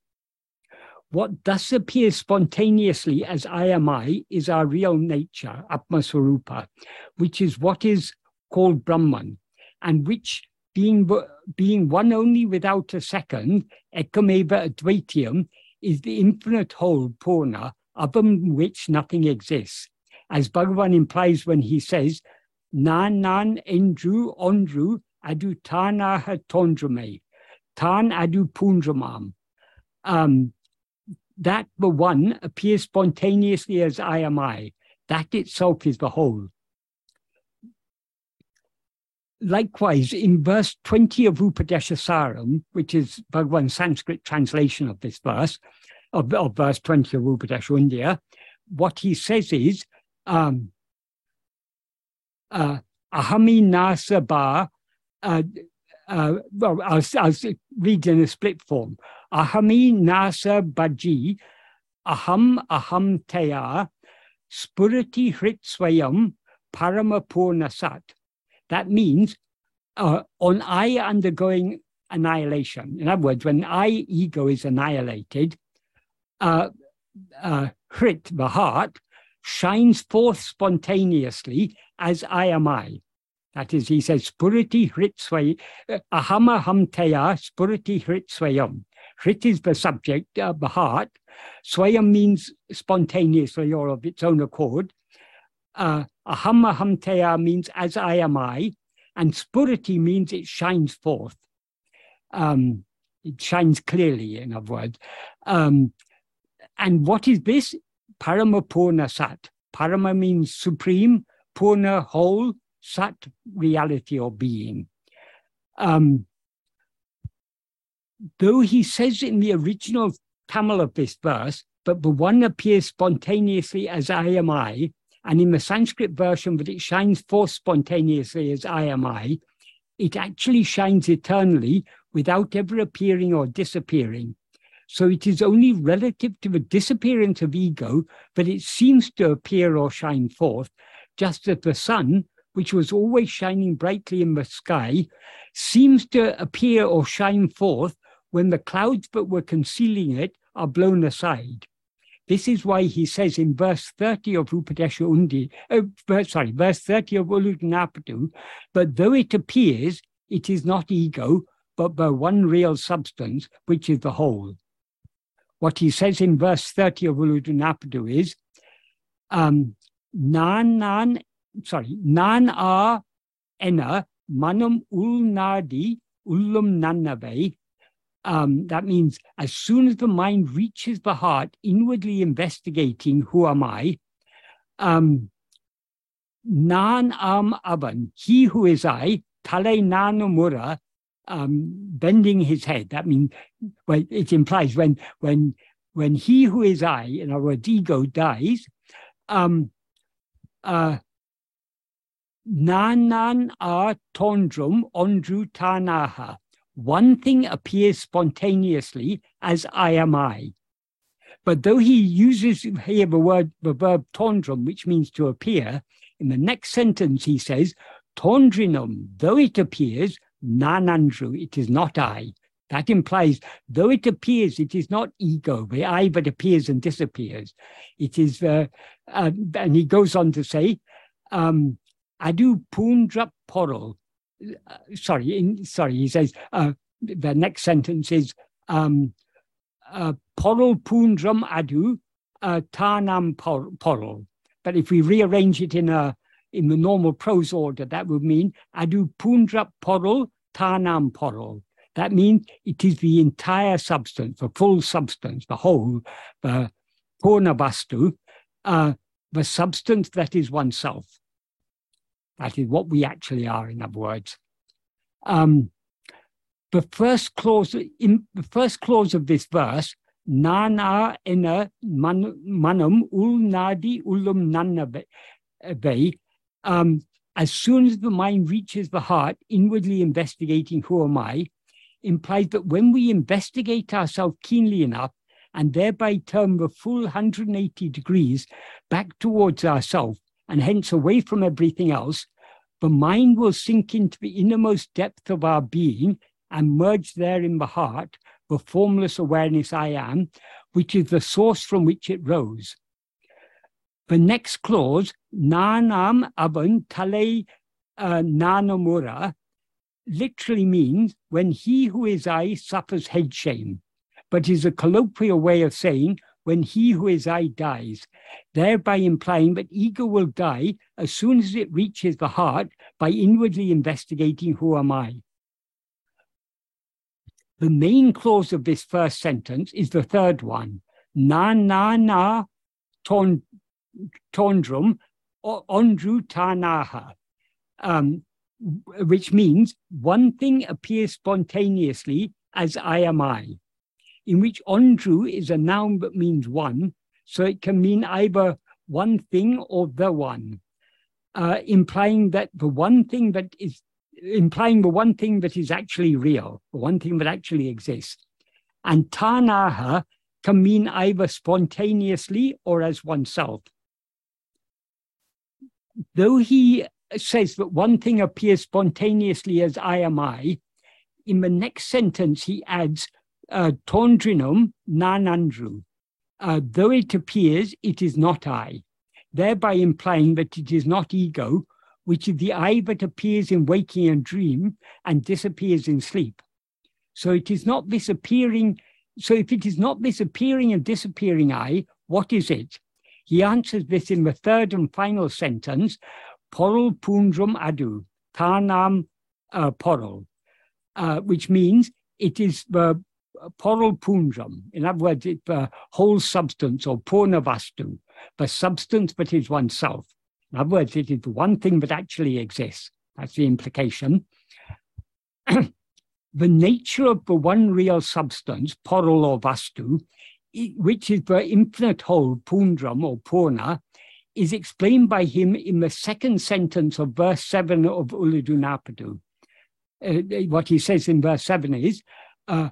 What thus appears spontaneously as I am I is our real nature, Atmaswarupa, which is what is called Brahman, and which, being, being one only without a second, ekameva advaitiam, is the infinite whole, Purna, than which nothing exists. As Bhagavan implies when he says, Nan nan endru ondru adu tanaha tondrome, tan adu pundramam. Um, that the one appears spontaneously as I am I. That itself is the whole. Likewise, in verse 20 of Upadesha Saram, which is Bhagavan's Sanskrit translation of this verse, of, of verse 20 of Upadesha Undiyar, what he says is, um, uh, ahami nasaba uh, uh, well, I'll, I'll read in a split form. Ahami nasa baji, aham aham taya, spurati hrit swayam, paramapurna sat. That means uh, on I undergoing annihilation. In other words, when I ego is annihilated, uh, uh, hrit, the heart, shines forth spontaneously as I am I. That is, he says, Spuriti Hritsvay, uh, Ahama Hamteya Spuriti Hritsvayam. Hrit is the subject, uh, the heart. Swayam means spontaneously or of its own accord. Uh, Hamteya means as I am I. And Spuriti means it shines forth. Um, it shines clearly, in other words. Um, and what is this? Paramapurna Sat. Parama means supreme, Purna, whole, Sat, reality or being. Um, though he says in the original Tamil of this verse, but the one appears spontaneously as I am I, and in the Sanskrit version that it shines forth spontaneously as I am I, it actually shines eternally without ever appearing or disappearing. So it is only relative to the disappearance of ego that it seems to appear or shine forth, just as the sun which was always shining brightly in the sky, seems to appear or shine forth when the clouds that were concealing it are blown aside. This is why he says in verse 30 of Upadesha Undi, uh, sorry, verse 30 of Ulladu Narpadu, but though it appears, it is not ego, but the one real substance, which is the whole. What he says in verse 30 of Ulladu Narpadu is, um, nan nan sorry, nan a ena manum ulnadi ullum nanave. Um, that means as soon as the mind reaches the heart, inwardly investigating who am I, um, nan am avan, he who is I, tale nanumura, um, bending his head. That means well, it implies when when when he who is I, in other words, ego dies, um, uh, Nanan a tondrum ondru tanaha. One thing appears spontaneously as I am I. But though he uses here the word, the verb tondrum, which means to appear, in the next sentence he says, tondrinum, though it appears, nanandru, it is not I. That implies, though it appears, it is not ego, the I but appears and disappears. It is, uh, uh, and he goes on to say, um, adu pundrap porol. Uh, sorry, in, sorry, he says, uh, the next sentence is, um, uh, porol pundram adu uh, tanam porol. But if we rearrange it in a in the normal prose order, that would mean adu pundrap porol tanam porol. That means it is the entire substance, the full substance, the whole, the purna uh, the substance that is oneself. That is what we actually are, in other words. Um, the first clause in the first clause of this verse, nana ena manum ul nadi ulum nannabe, um, as soon as the mind reaches the heart, inwardly investigating who am I, implies that when we investigate ourselves keenly enough and thereby turn the full 180 degrees back towards ourselves and hence away from everything else, the mind will sink into the innermost depth of our being and merge there in the heart, the formless awareness I am, which is the source from which it rose. The next clause, nanam aban tale uh, nanamura, literally means when he who is I suffers head shame, but is a colloquial way of saying when he who is I dies, thereby implying that ego will die as soon as it reaches the heart by inwardly investigating who am I. The main clause of this first sentence is the third one, na na na ton, tondrum ondru tanaha, um, which means one thing appears spontaneously as I am I in which ondru is a noun that means one, so it can mean either one thing or the one, uh, implying that the one thing that is implying the one thing that is actually real, the one thing that actually exists. And tanaha can mean either spontaneously or as oneself. Though he says that one thing appears spontaneously as I am I, in the next sentence he adds uh, tondrinum nanandru. Uh, though it appears, it is not I, thereby implying that it is not ego, which is the I that appears in waking and dream and disappears in sleep. So it is not this appearing. So if it is not this appearing and disappearing I, what is it? He answers this in the third and final sentence, porol pundrum adu, tanam uh, uh, which means it is the porol punjam. In other words, it's the whole substance or purnavastu, the substance that is oneself. In other words, it is the one thing that actually exists. That's the implication. the nature of the one real substance, porol or vastu, which is the infinite whole, pundram or purna, is explained by him in the second sentence of verse 7 of Ulladu Uh, what he says in verse 7 is, uh,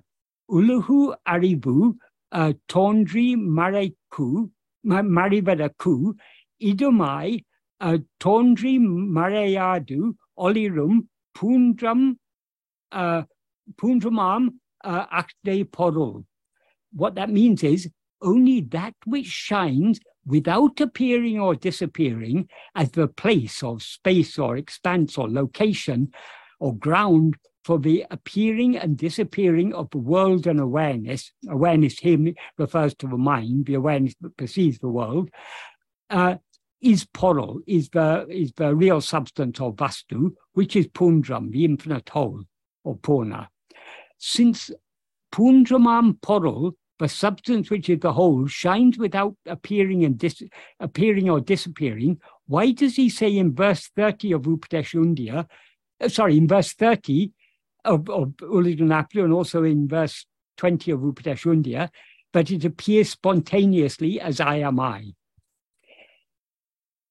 Uluhu Aribu uh, Tondri Mareku, Marivadaku, Idumai, uh, Tondri Marayadu, Olirum, Pundram, uh, Pundramam, uh, Akde Porul. What that means is only that which shines without appearing or disappearing as the place or space or expanse or location or ground for the appearing and disappearing of the world and awareness. Awareness here refers to the mind, the awareness that perceives the world, uh, is porol, is the, is the real substance of vastu, which is pundram, the infinite whole, or purna. Since pundramam porol, the substance which is the whole, shines without appearing and dis- appearing or disappearing, why does he say in verse 30 of Upadesha uh, sorry, in verse 30, of, of Ulladu and also in verse 20 of Upadesha but it appears spontaneously as I am I.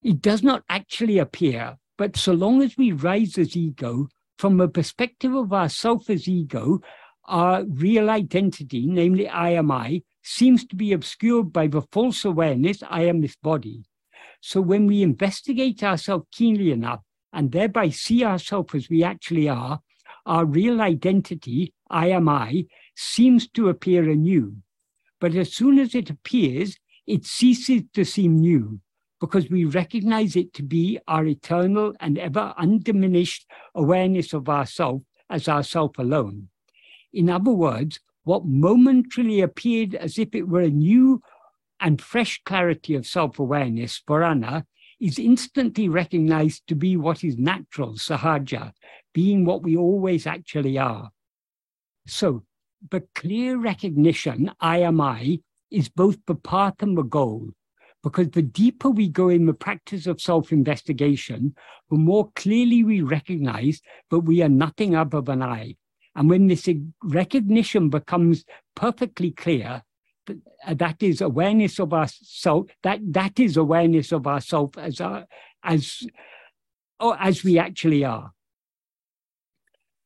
It does not actually appear, but so long as we rise as ego, from a perspective of our self as ego, our real identity, namely I am I, seems to be obscured by the false awareness I am this body. So when we investigate ourselves keenly enough and thereby see ourselves as we actually are, our real identity, I am I, seems to appear anew. But as soon as it appears, it ceases to seem new because we recognize it to be our eternal and ever undiminished awareness of ourself as ourself alone. In other words, what momentarily appeared as if it were a new and fresh clarity of self awareness, Spurana, is instantly recognized to be what is natural, Sahaja, being what we always actually are. So, the clear recognition, I am I, is both the path and the goal. Because the deeper we go in the practice of self investigation, the more clearly we recognize that we are nothing other than I. And when this recognition becomes perfectly clear, Uh, that is awareness of ourself, that, that is awareness of ourself as, our, as, or as we actually are.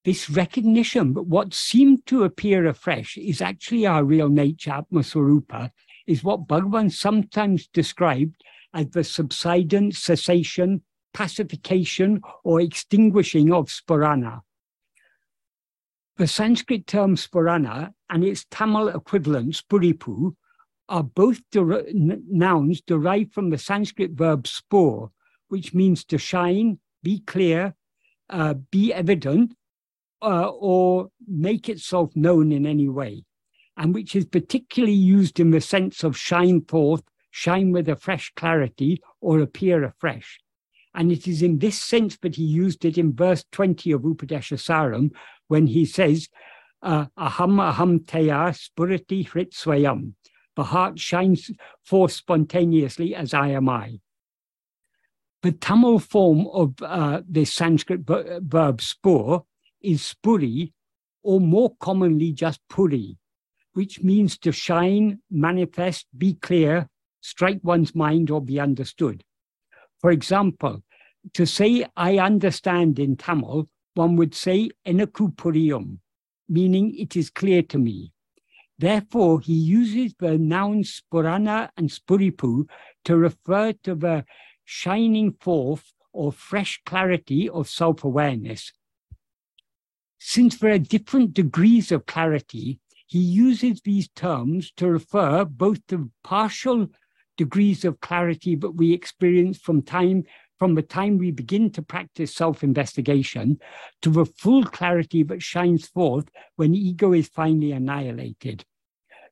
This recognition, but what seemed to appear afresh is actually our real nature, Atmaswarupa, is what Bhagavan sometimes described as the subsidence, cessation, pacification, or extinguishing of spurana. The Sanskrit term spurana and its Tamil equivalent spuripu are both der- nouns derived from the Sanskrit verb spur, which means to shine, be clear, uh, be evident, uh, or make itself known in any way, and which is particularly used in the sense of shine forth, shine with a fresh clarity, or appear afresh. And it is in this sense that he used it in verse 20 of Upadeshasaram when he says, uh, Aham aham teya spurati hrit swayam. The heart shines forth spontaneously as I am I. The Tamil form of uh, this Sanskrit verb spur is spuri, or more commonly just puri, which means to shine, manifest, be clear, strike one's mind, or be understood. For example, to say I understand in Tamil, one would say enakupurium, meaning it is clear to me. Therefore, he uses the nouns spurana and spuripu to refer to the shining forth or fresh clarity of self awareness. Since there are different degrees of clarity, he uses these terms to refer both to partial degrees of clarity that we experience from time from the time we begin to practice self investigation to the full clarity that shines forth when ego is finally annihilated.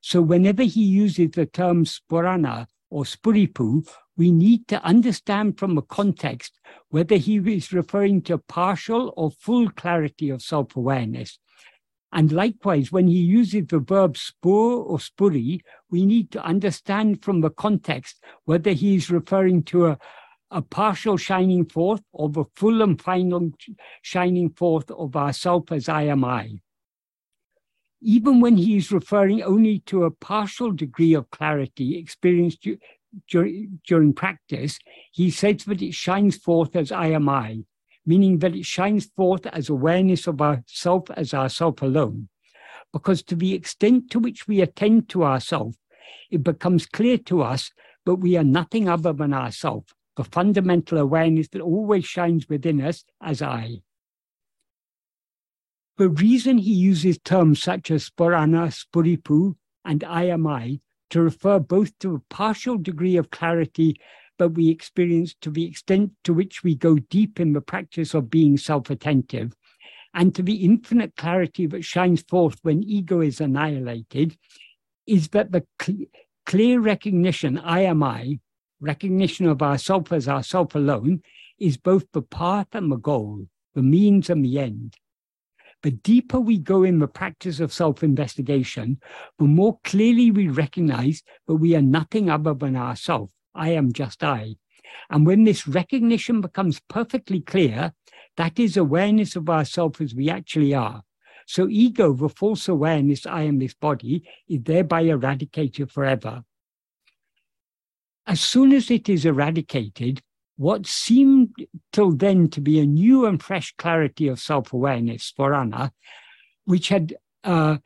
So, whenever he uses the term spurana or spuripu, we need to understand from the context whether he is referring to partial or full clarity of self awareness. And likewise, when he uses the verb spur or spuri, we need to understand from the context whether he is referring to a, a partial shining forth or the full and final shining forth of ourself as I am I. Even when he is referring only to a partial degree of clarity experienced during, during practice, he says that it shines forth as I am I, meaning that it shines forth as awareness of ourself as ourself alone. Because to the extent to which we attend to ourself, it becomes clear to us that we are nothing other than ourself, the fundamental awareness that always shines within us as I. The reason he uses terms such as Spurana, Spuripu, and I am I to refer both to a partial degree of clarity that we experience to the extent to which we go deep in the practice of being self attentive, and to the infinite clarity that shines forth when ego is annihilated, is that the cl- clear recognition, I am I, recognition of ourself as ourself alone, is both the path and the goal, the means and the end. The deeper we go in the practice of self investigation, the more clearly we recognize that we are nothing other than ourself. I am just I. And when this recognition becomes perfectly clear, that is awareness of ourself as we actually are. So, ego, the false awareness, I am this body, is thereby eradicated forever. As soon as it is eradicated, what seemed till then to be a new and fresh clarity of self-awareness spurana, which had uh,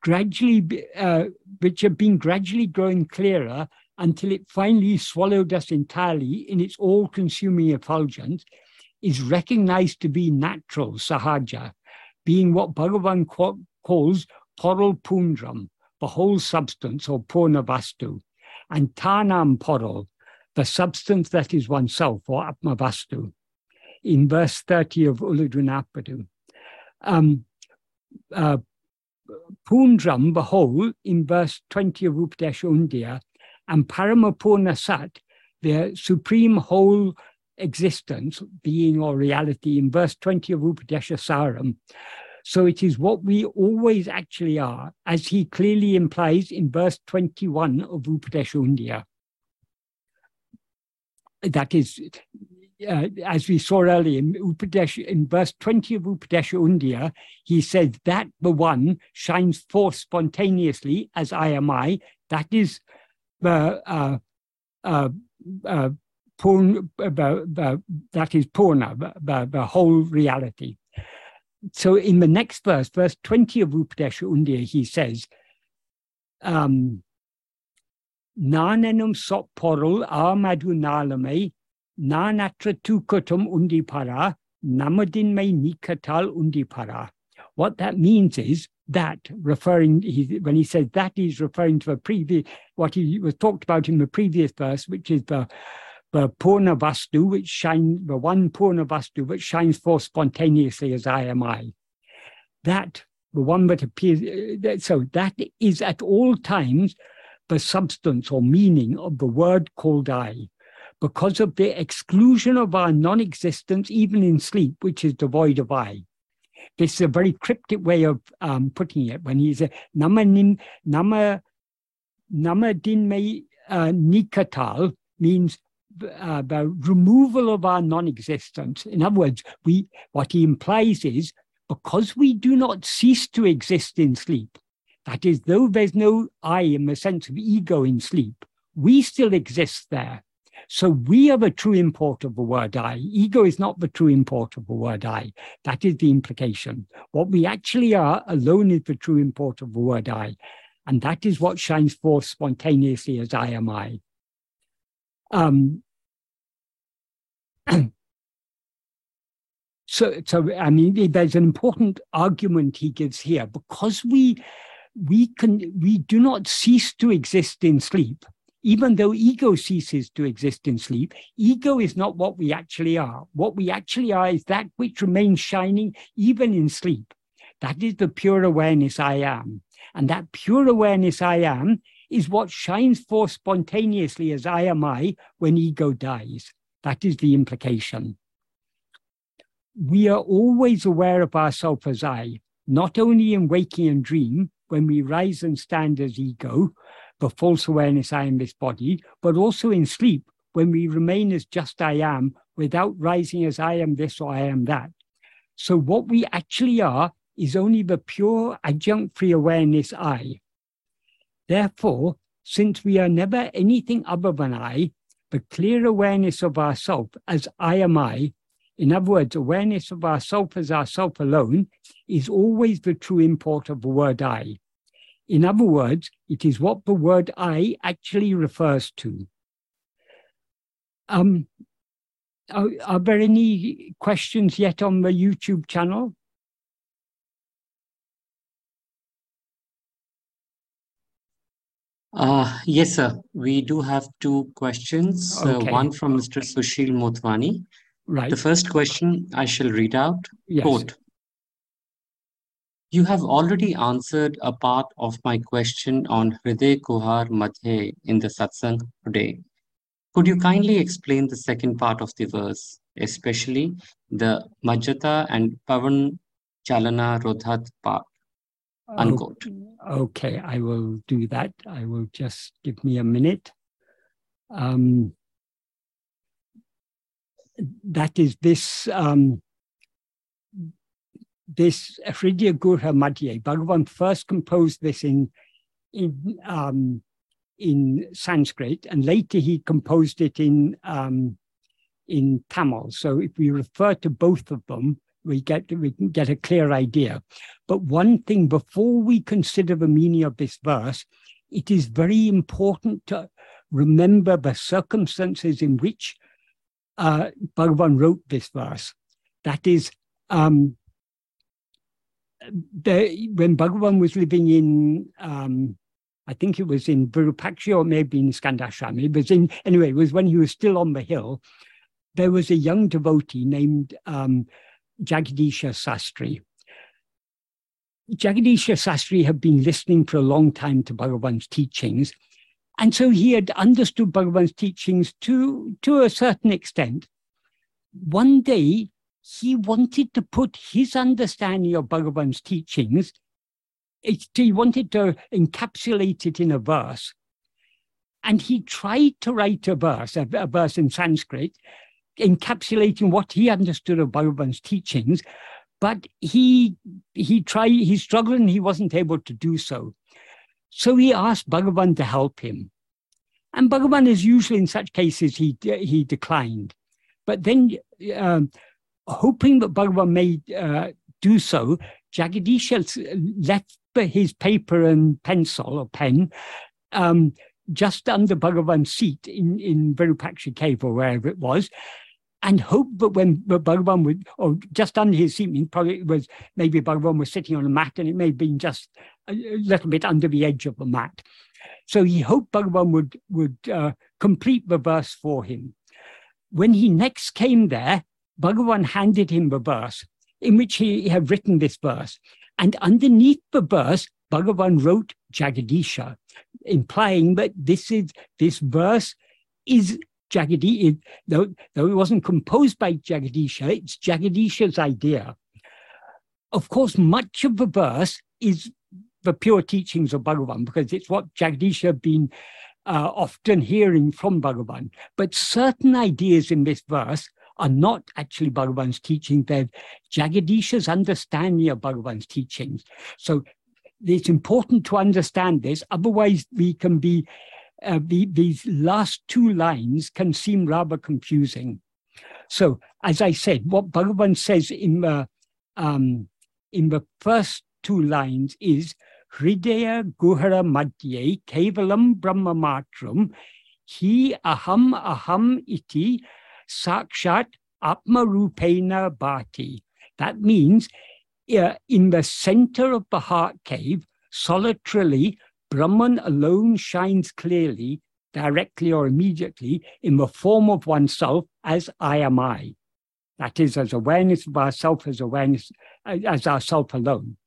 gradually, uh, which had been gradually growing clearer until it finally swallowed us entirely in its all-consuming effulgence, is recognized to be natural, sahaja, being what Bhagavan calls poral pundram, the whole substance or purna vastu, and tanam poral, the substance that is oneself or atmavastu, in verse 30 of Ulladu Um, uh, Pundram, the whole, in verse 20 of Upadesha Undiyar, and Paramapurna Sat, the supreme whole existence, being or reality, in verse 20 of Upadesha Saram. So it is what we always actually are, as he clearly implies in verse 21 of Upadesha Undiyar. That is, uh, as we saw earlier in Upadesh, in verse 20 of Upadesha Undiyar, he says that the one shines forth spontaneously as I am I. That is the uh, uh, uh, Purna, that is Purna, the, the whole reality. So in the next verse, verse 20 of Upadesha Undiyar, he says, um, Nananum sop porul amadu nalame, nanatra tukutum undipara, namadin me nikatal undipara. What that means is that referring he, when he says that he's referring to a previous what he was talked about in the previous verse, which is the the Purna which shines the one Purna which shines forth spontaneously as I am I. That the one that appears uh, so that is at all times the substance or meaning of the word called I. Because of the exclusion of our non-existence, even in sleep, which is devoid of I. This is a very cryptic way of um, putting it when he says, Nama, nim, nama, nama dinme uh, nikatal means uh, the removal of our non-existence. In other words, we what he implies is because we do not cease to exist in sleep, that is, though there's no I in the sense of ego in sleep, we still exist there. So we are the true import of the word I. Ego is not the true import of the word I. That is the implication. What we actually are alone is the true import of the word I. And that is what shines forth spontaneously as I am I. Um, so, so I mean, there's an important argument he gives here because we we can we do not cease to exist in sleep even though ego ceases to exist in sleep, ego is not what we actually are. What we actually are is that which remains shining even in sleep. That is the pure awareness I am. And that pure awareness I am is what shines forth spontaneously as I am I when ego dies. That is the implication. We are always aware of ourselves as I, not only in waking and dream, when we rise and stand as ego, the false awareness I am this body, but also in sleep when we remain as just I am without rising as I am this or I am that. So what we actually are is only the pure adjunct free awareness I. Therefore, since we are never anything other than I, the clear awareness of ourself as I am I, in other words, awareness of ourself as ourself alone, is always the true import of the word I. In other words, it is what the word I actually refers to. Um, are, are there any questions yet on the YouTube channel? Uh, yes, sir. We do have two questions. Uh, okay. Uh, one from Mr. Sushil Motwani. Right. The first question I shall read out. Yes. Quote, you have already answered a part of my question on Hriday Kuhar Madhe in the satsang today. Could you kindly explain the second part of the verse, especially the Majjata and Pavan Chalana Rodhat part? Unquote. Okay, I will do that. I will just give me a minute. Um, that is this um, this Hridaya Gurha Madhye, Bhagavan first composed this in, in, um, in Sanskrit, and later he composed it in, um, in Tamil. So if we refer to both of them, we get we can get a clear idea. But one thing before we consider the meaning of this verse, it is very important to remember the circumstances in which uh, Bhagavan wrote this verse. That is, um, the, when Bhagavan was living in, um, I think it was in Virupaksha or maybe in Skandashram. It was in, anyway, it was when he was still on the hill. There was a young devotee named um, Jagadisha Sastri. Jagadisha Sastri had been listening for a long time to Bhagavan's teachings. And so he had understood Bhagavan's teachings to, to a certain extent. One day, he wanted to put his understanding of Bhagavan's teachings, he wanted to encapsulate it in a verse. And he tried to write a verse, a, a verse in Sanskrit, encapsulating what he understood of Bhagavan's teachings, but he he tried, he struggled and he wasn't able to do so. So he asked Bhagavan to help him. And Bhagavan is usually in such cases, he, he declined. But then, um, hoping that Bhagavan may uh, do so, Jagadisha left his paper and pencil or pen um, just under Bhagavan's seat in, in Virupaksha cave or wherever it was, and hope that when Bhagavan would, or just under his seat, probably it was maybe Bhagavan was sitting on a mat and it may have been just a little bit under the edge of the mat. So he hoped Bhagavan would, would uh, complete the verse for him. When he next came there, Bhagavan handed him the verse in which he had written this verse. And underneath the verse, Bhagavan wrote Jagadisha, implying that this is this verse is Jagadish, though, though it wasn't composed by Jagadisha, it's Jagadisha's idea. Of course, much of the verse is the pure teachings of Bhagavan because it's what Jagadisha had been uh, often hearing from Bhagavan. But certain ideas in this verse are not actually Bhagavan's teaching, they're Jagadisha's understanding of Bhagavan's teachings. So it's important to understand this, otherwise, we can be uh, the, these last two lines can seem rather confusing. So, as I said, what Bhagavan says in the, um, in the first two lines is Hridaya Guhara Madhye Kevalam Brahma Matram Hi Aham Aham Iti Sakshat Atma Rupena Bhati. That means uh, in the center of the heart cave, solitarily, Brahman alone shines clearly, directly or immediately, in the form of oneself as I am I. That is, as awareness of ourself as awareness, as ourself alone.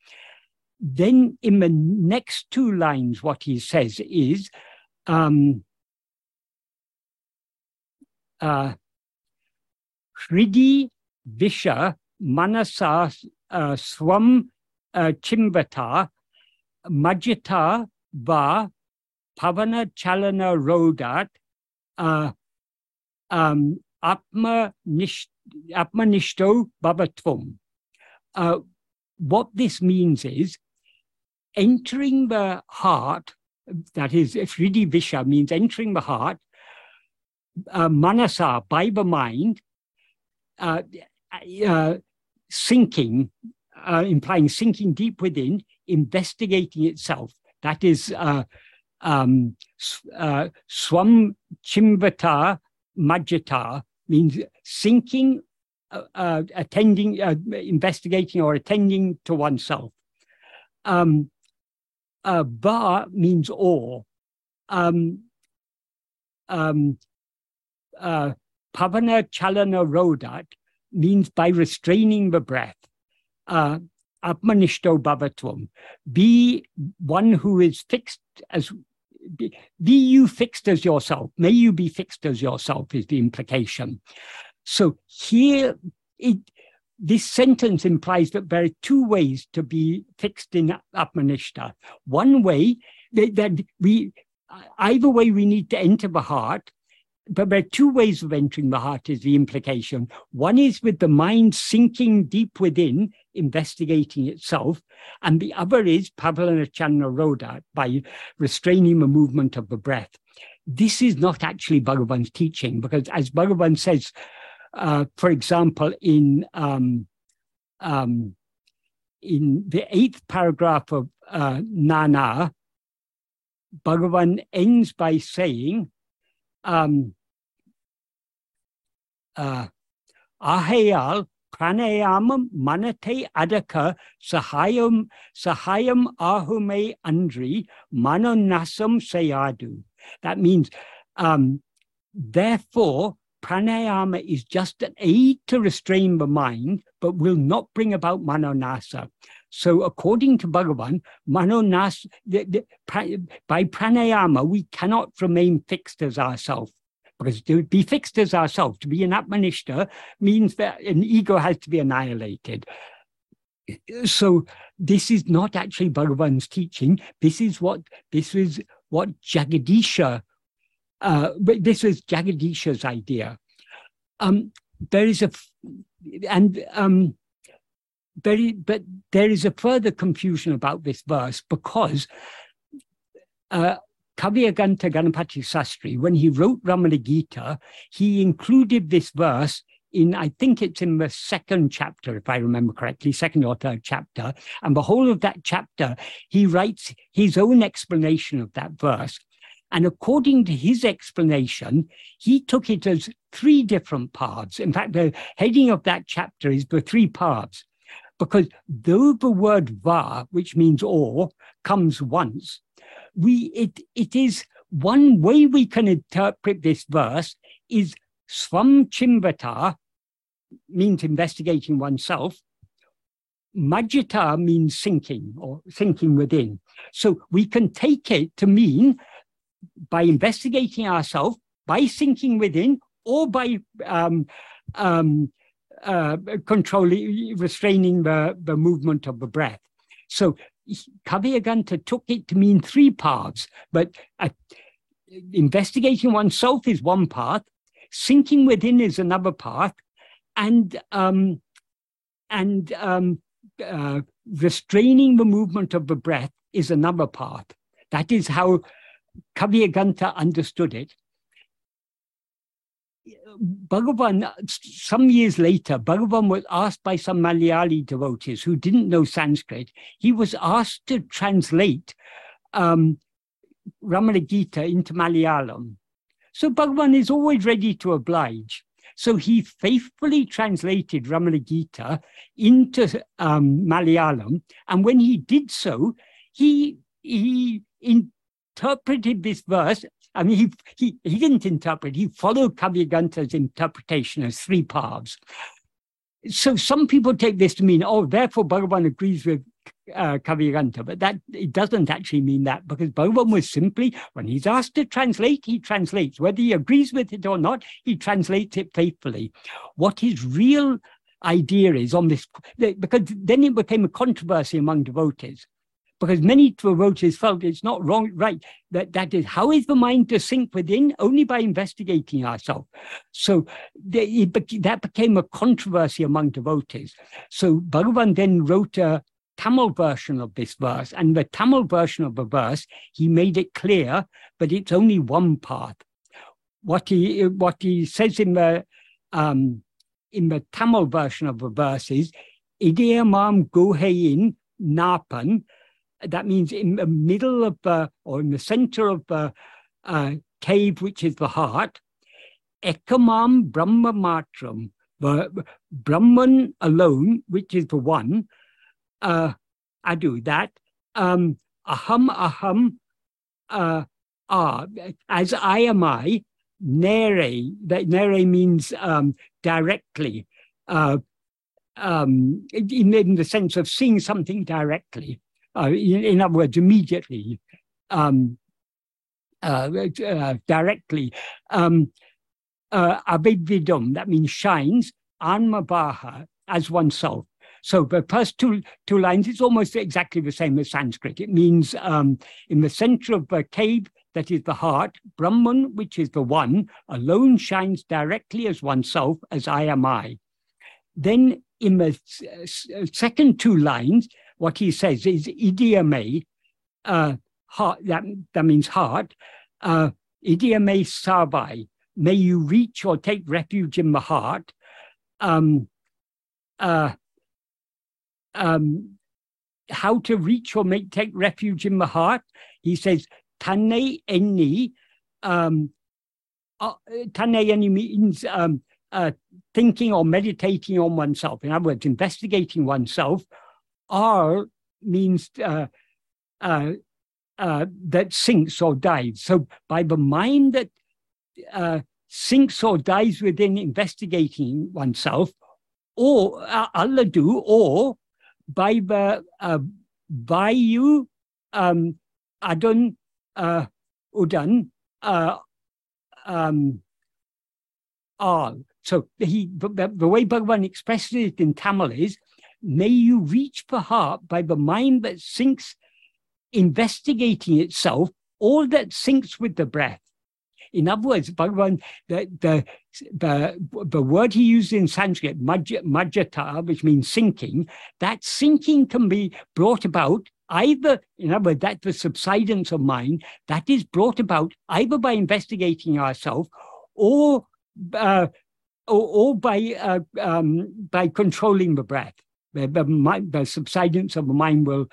Then in the next two lines, what he says is, um, uh, Hridi Visha Manasa uh, Swam uh, Chimbata Majita Va Pavana Chalana Rodat uh, um, Atmanishto Bhavatvam. Uh, what this means is entering the heart, that is, Hridi Visha means entering the heart, uh, manasa, by the mind, uh, uh, sinking, uh, implying sinking deep within, investigating itself. That is uh, um, uh, swam chimvata majita means sinking, uh, uh, attending, uh, investigating or attending to oneself. Um, ba means awe. Um, um, uh, pavana chalana rodat means by restraining the breath. Atmanishto bhavatvam. Be one who is fixed as be, be, you fixed as yourself. May you be fixed as yourself is the implication. So here it this sentence implies that there are two ways to be fixed in Atmanishta. One way that, that we either way we need to enter the heart but there are two ways of entering the heart is the implication. One is with the mind sinking deep within investigating itself and the other is pavanachalana roda by restraining the movement of the breath. This is not actually bhagavan's teaching because as bhagavan says uh, for example, in um, um, in the eighth paragraph of uh, Nana, Bhagavan ends by saying, um, uh, Ahayal pranayamam manate adaka sahayam sahayam ahume andri manonasam sayadu. That means, um, therefore, pranayama is just an aid to restrain the mind, but will not bring about manonasa. So, according to Bhagavan, manonasa, the, the, by pranayama, we cannot remain fixed as ourselves. Because to be fixed as ourselves, to be an Atmanishta, means that an ego has to be annihilated. So this is not actually Bhagavan's teaching. This is what this is what Jagadisha, uh, this was Jagadisha's idea. Um, there is a, and um, very, but there is a further confusion about this verse because uh, Kavyakantha Ganapati Sastri, when he wrote Ramana Gita, he included this verse in, I think it's in the second chapter, if I remember correctly, second or third chapter. And the whole of that chapter, he writes his own explanation of that verse. And according to his explanation, he took it as three different paths. In fact, the heading of that chapter is the three paths. Because though the word va, which means or, comes once, we it it is one way we can interpret this verse is svam chimvata means investigating oneself. Majita means sinking or sinking within. So we can take it to mean by investigating ourselves, by sinking within, or by um, um, uh, controlling, restraining the, the movement of the breath. So Kavyakantha took it to mean three paths, but uh, investigating oneself is one path, sinking within is another path, and um, and um, uh, restraining the movement of the breath is another path. That is how Kavyakantha understood it. Bhagavan, some years later, Bhagavan was asked by some Malayali devotees who didn't know Sanskrit, he was asked to translate um, Ramana Gita into Malayalam. So Bhagavan is always ready to oblige. So he faithfully translated Ramana Gita into um, Malayalam. And when he did so, he, he interpreted this verse I mean, he, he, he didn't interpret, he followed Kavyakantha's interpretation as three paths. So some people take this to mean, oh, therefore Bhagavan agrees with uh, but that it doesn't actually mean that because Bhagavan was simply, when he's asked to translate, he translates. Whether he agrees with it or not, he translates it faithfully. What his real idea is on this, because then it became a controversy among devotees because many devotees felt it's not wrong, right, that that is how is the mind to sink within? Only by investigating ourselves. So they, that became a controversy among devotees. So Bhagavan then wrote a Tamil version of this verse, and the Tamil version of the verse, he made it clear, but it's only one path. What he what he says in the um, in the Tamil version of the verse is Idiyamam Guhayin Napan that means in the middle of the, or in the center of the uh, cave, which is the heart, ekamam brahma matram, the Brahman alone, which is the one, uh, do that, um, aham aham uh, ah, as I am I, nere, that nere means um, directly, uh, um, in, in the sense of seeing something directly uh, in, in, other words, immediately, um, uh, uh, directly. Um, uh, Abhidvidum, that means shines, Anmabaha, as oneself. So the first two, two lines, it's almost exactly the same as Sanskrit. It means um, in the center of the cave, that is the heart, Brahman, which is the one, alone shines directly as oneself, as I am I. Then in the second two lines, what he says is idiome, uh, heart, that, that means heart, uh, idiome sabai, may you reach or take refuge in the heart, um, uh, um, how to reach or make take refuge in the heart. He says, Tane eni, um, uh, tane eni means um, uh, thinking or meditating on oneself. In other words, investigating oneself. R means uh, uh, uh, that sinks or dies. So by the mind that uh, sinks or dies within investigating oneself, or uh, Allah do, or by the uh, by you um, adun uh, udan uh, um, all. So he the, the way Bhagavan expresses it in Tamil is, may you reach the heart by the mind that sinks investigating itself, all that sinks with the breath. In other words, Bhagavan, the, the, the, the word he used in Sanskrit, majjata, which means sinking, that sinking can be brought about either, in other words, that the subsidence of mind, that is brought about either by investigating ourselves or, uh, or, or, by, uh, um, by controlling the breath. The, the, subsidence of the mind will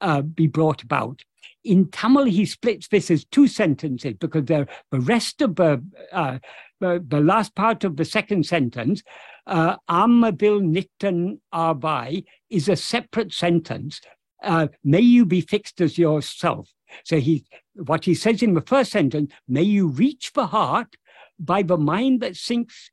uh, be brought about. In Tamil, he splits this as two sentences because the, the rest of the, uh, the, the, last part of the second sentence, uh, Amabil Nitan Arbai, is a separate sentence. Uh, may you be fixed as yourself. So he, what he says in the first sentence, may you reach the heart by the mind that sinks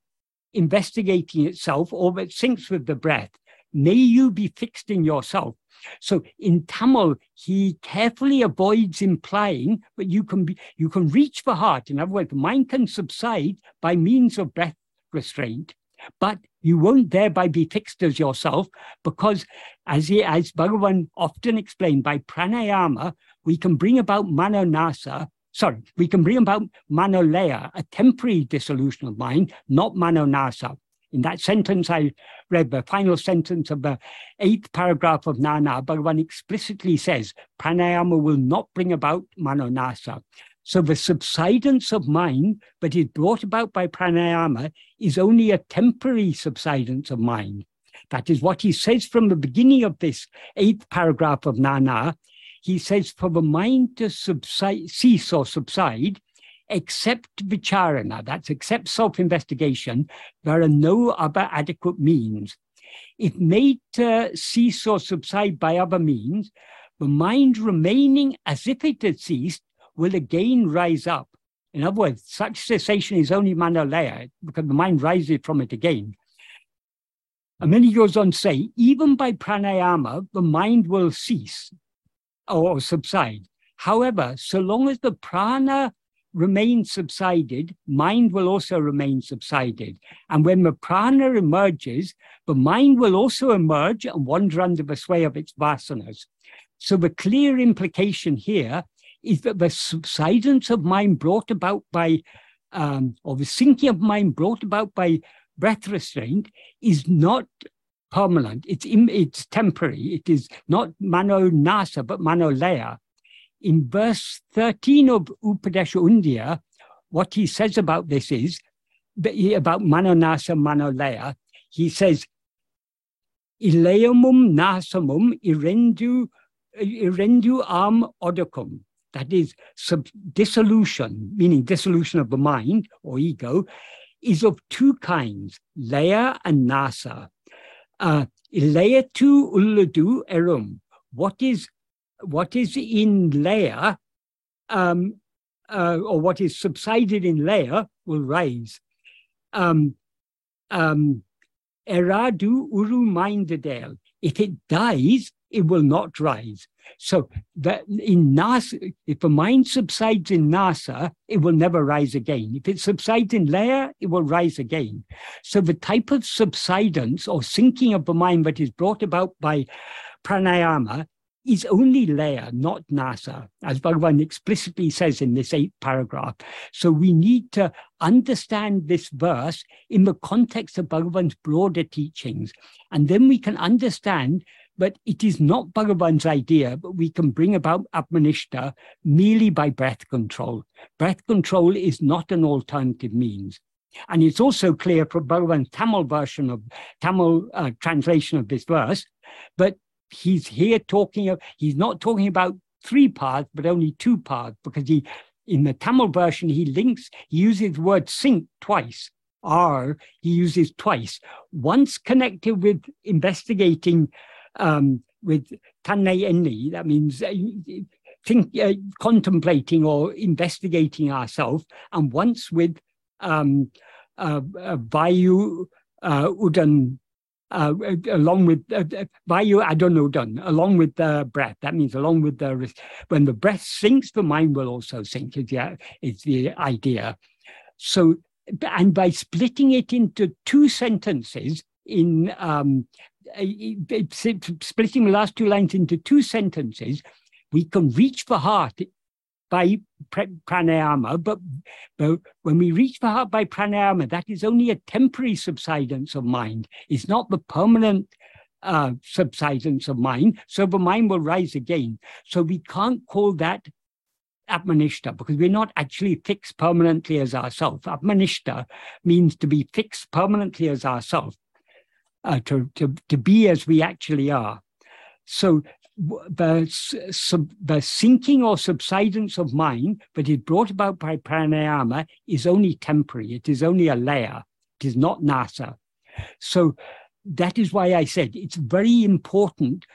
investigating itself or that sinks with the breath. May you be fixed in yourself. So in Tamil, he carefully avoids implying that you can be you can reach the heart. In other words, the mind can subside by means of breath restraint, but you won't thereby be fixed as yourself, because as he as Bhagavan often explained, by pranayama, we can bring about manonasa. Sorry, we can bring about manolaya, a temporary dissolution of mind, not manonasa. In that sentence, I read the final sentence of the eighth paragraph of Nana, Bhagavan explicitly says, pranayama will not bring about manonasa. So the subsidence of mind that is brought about by pranayama is only a temporary subsidence of mind. That is what he says from the beginning of this eighth paragraph of Nana. He says, for the mind to subside, cease or subside, except vicharana, that's except self-investigation, there are no other adequate means. If made to cease or subside by other means, the mind remaining as if it had ceased will again rise up. In other words, such cessation is only manolaya because the mind rises from it again. And then he goes on to say, even by pranayama, the mind will cease or subside. However, so long as the prana remain subsided, mind will also remain subsided. And when the prana emerges, the mind will also emerge and wander under the sway of its vasanas. So the clear implication here is that the subsidence of mind brought about by, um, or the sinking of mind brought about by breath restraint is not permanent. It's, it's temporary. It is not mano nasa, but mano laya in verse 13 of Upadesha Undiyar, what he says about this is about Manonasa Manolaya. He says, Ileumum nasamum irendu, irendu am odacum. That is sub- dissolution, meaning dissolution of the mind or ego, is of two kinds, laya and nasa. Uh, tu ulladu erum. What is what is in laya um, uh, or what is subsided in laya will rise. Um, um, eradu uru mindedel. If it dies, it will not rise. So that in nasa, if a mind subsides in nasa, it will never rise again. If it subsides in laya, it will rise again. So the type of subsidence or sinking of the mind that is brought about by pranayama is only laya, not nasa, as Bhagavan explicitly says in this eighth paragraph. So we need to understand this verse in the context of Bhagavan's broader teachings. And then we can understand that it is not Bhagavan's idea, but we can bring about Atmanishta merely by breath control. Breath control is not an alternative means. And it's also clear from Bhagavan's Tamil version of Tamil uh, translation of this verse, but he's here talking of, he's not talking about three paths, but only two paths, because he, in the Tamil version, he links, he uses the word sink twice. R he uses twice. Once connected with investigating um, with Tanne Enli, that means uh, think, uh, contemplating or investigating ourselves, and once with um, uh, uh, Vayu uh, Udan, uh, along with uh, know, done. along with the breath. That means along with the when the breath sinks, the mind will also sink. Is the, is the idea. So, and by splitting it into two sentences in um, splitting the last two lines into two sentences, we can reach the heart by pranayama, but, but when we reach the heart by pranayama, that is only a temporary subsidence of mind. It's not the permanent uh, subsidence of mind. So the mind will rise again. So we can't call that Atmanishta because we're not actually fixed permanently as ourselves. Atmanishta means to be fixed permanently as ourselves, uh, to, to, to be as we actually are. So the, the sinking or subsidence of mind that is brought about by pranayama is only temporary. It is only a laya. It is not nasa. So that is why I said it's very important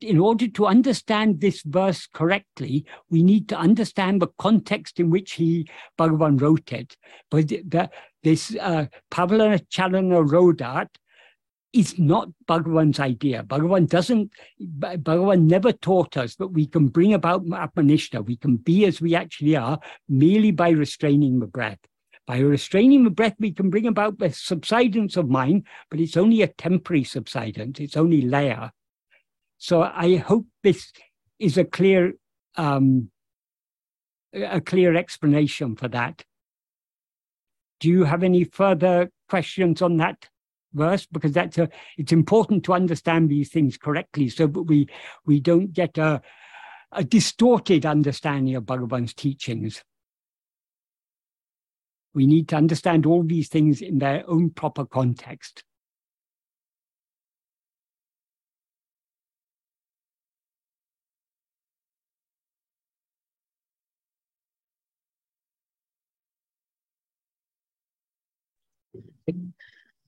in order to understand this verse correctly, we need to understand the context in which he Bhagavan wrote it. But the, this uh, Pavana Chalana Rodat is not Bhagavan's idea. Bhagavan doesn't, Bhagavan never taught us that we can bring about Atmanishta. We can be as we actually are merely by restraining the breath. By restraining the breath, we can bring about the subsidence of mind, but it's only a temporary subsidence. It's only laya. So I hope this is a clear, um, a clear explanation for that. Do you have any further questions on that? Verse because that's a it's important to understand these things correctly so that we we don't get a, a distorted understanding of Bhagavan's teachings. We need to understand all these things in their own proper context.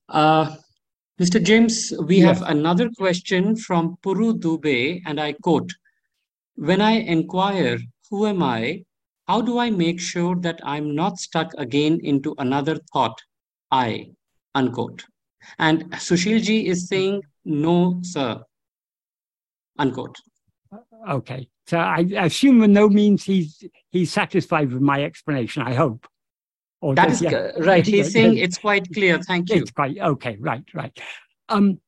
Uh, Mr. James, we yes. have another question from Puru Dubey, and I quote When I inquire, who am I? How do I make sure that I'm not stuck again into another thought? I, unquote. And Sushilji is saying, no, sir, unquote. Okay. So I assume the no means he's he's satisfied with my explanation, I hope. Or that is yeah. right. He's saying it's quite clear. Thank you. It's quite okay. Right, right. Um,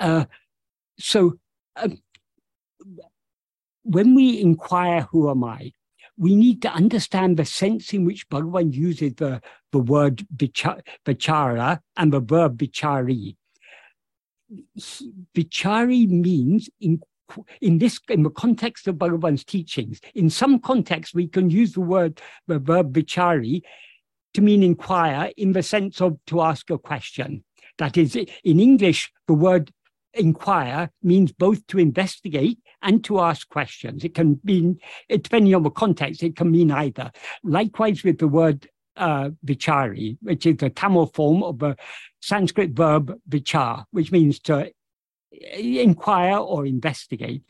uh, so uh, when we inquire, who am I? We need to understand the sense in which Bhagavan uses the, the word vichara and the verb vichari. Vichari means in in this in the context of Bhagavan's teachings. In some contexts, we can use the word the verb vichari to mean inquire in the sense of to ask a question. That is, in English, the word inquire means both to investigate and to ask questions. It can mean, depending on the context, it can mean either. Likewise with the word uh, vichari, which is the Tamil form of the Sanskrit verb vichar, which means to Eh, inquire or investigate.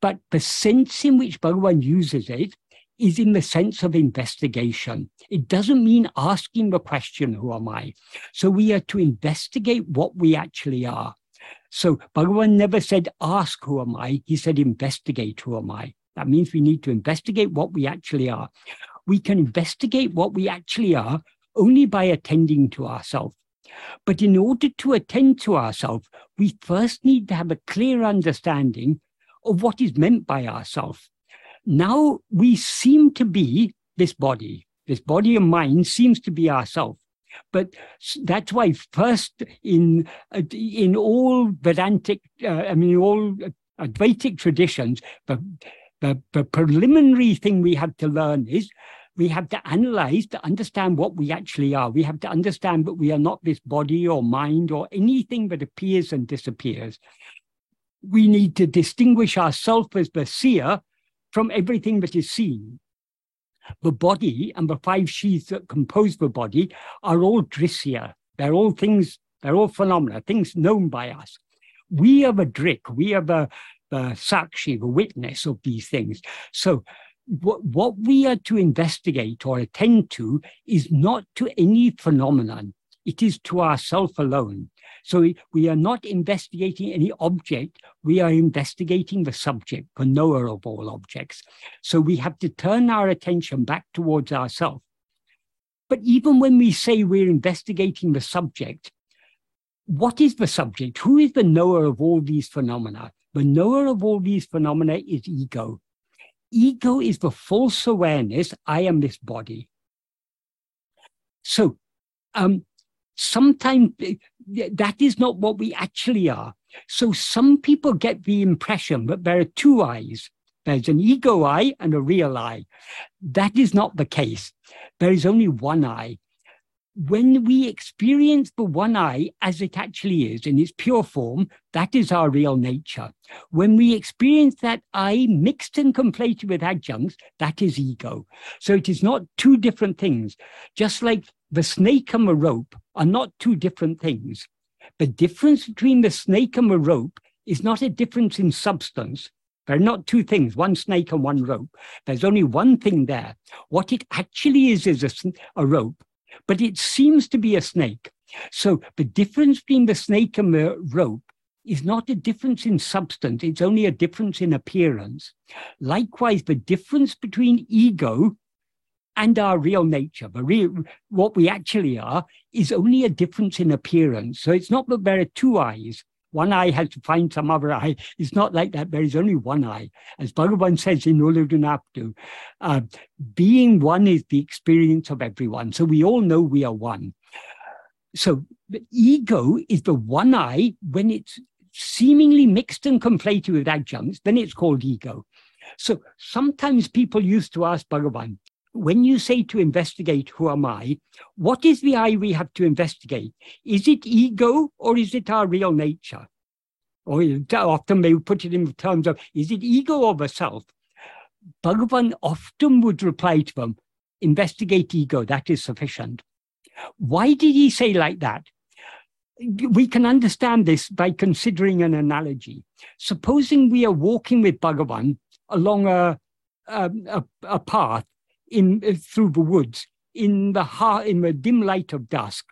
But the sense in which Bhagavan uses it is in the sense of investigation. It doesn't mean asking the question, who am I? So we are to investigate what we actually are. So Bhagavan never said, ask who am I? He said, investigate who am I? That means we need to investigate what we actually are. We can investigate what we actually are only by attending to ourselves. But in order to attend to ourselves, we first need to have a clear understanding of what is meant by ourselves. Now we seem to be this body. This body and mind seems to be ourselves. But that's why first in uh, in all Vedantic, uh, I mean all Advaitic traditions, the, the, the preliminary thing we have to learn is we have to analyze to understand what we actually are. We have to understand that we are not this body or mind or anything that appears and disappears. We need to distinguish ourselves as the seer from everything that is seen. The body and the five sheaths that compose the body are all drishya. They're all things, they're all phenomena, things known by us. We are the drik, we are the, the sakshi, the witness of these things. So what, what we are to investigate or attend to is not to any phenomenon. It is to ourself alone. So we are not investigating any object, we are investigating the subject, the knower of all objects. So we have to turn our attention back towards ourselves. But even when we say we're investigating the subject, what is the subject? Who is the knower of all these phenomena? The knower of all these phenomena is ego. Ego is the false awareness, I am this body. So um, sometimes that is not what we actually are. So some people get the impression that there are two eyes. There's an ego eye and a real eye. That is not the case. There is only one eye when we experience the one eye as it actually is in its pure form, that is our real nature. When we experience that eye mixed and conflated with adjuncts, that is ego. So it is not two different things. Just like the snake and the rope are not two different things. The difference between the snake and the rope is not a difference in substance. They're not two things, one snake and one rope. There's only one thing there. What it actually is is a, a rope but it seems to be a snake. So the difference between the snake and the rope is not a difference in substance, it's only a difference in appearance. Likewise, the difference between ego and our real nature, the real, what we actually are, is only a difference in appearance. So it's not that there are two eyes, one eye has to find some other eye. It's not like that. There is only one eye. As Bhagavan says in Ulladu Narpadu, uh, being one is the experience of everyone. So we all know we are one. So the ego is the one eye when it's seemingly mixed and conflated with adjuncts, then it's called ego. So sometimes people used to ask Bhagavan, when you say to investigate who am I, what is the I we have to investigate? Is it ego or is it our real nature? Or often they put it in terms of is it ego or the self? Bhagavan often would reply to them, investigate ego, that is sufficient. Why did he say like that? We can understand this by considering an analogy. Supposing we are walking with Bhagavan along a, a, a path in uh, through the woods in the heart, in the dim light of dusk,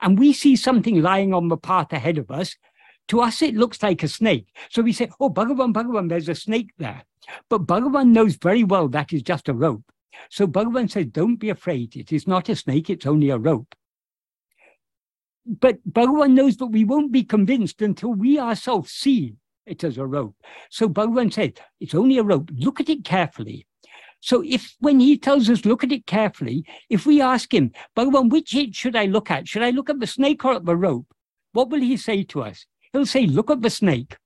and we see something lying on the path ahead of us. To us, it looks like a snake. So we say, "Oh, Bhagavan, Bhagavan, there's a snake there." But Bhagavan knows very well that is just a rope. So Bhagavan says, "Don't be afraid. It is not a snake. It's only a rope." But Bhagavan knows that we won't be convinced until we ourselves see it as a rope. So Bhagavan said, it's only a rope. Look at it carefully. So if when he tells us, look at it carefully, if we ask him, Bhagavan, which hitch should I look at? Should I look at the snake or at the rope? What will he say to us? He'll say, look at the snake.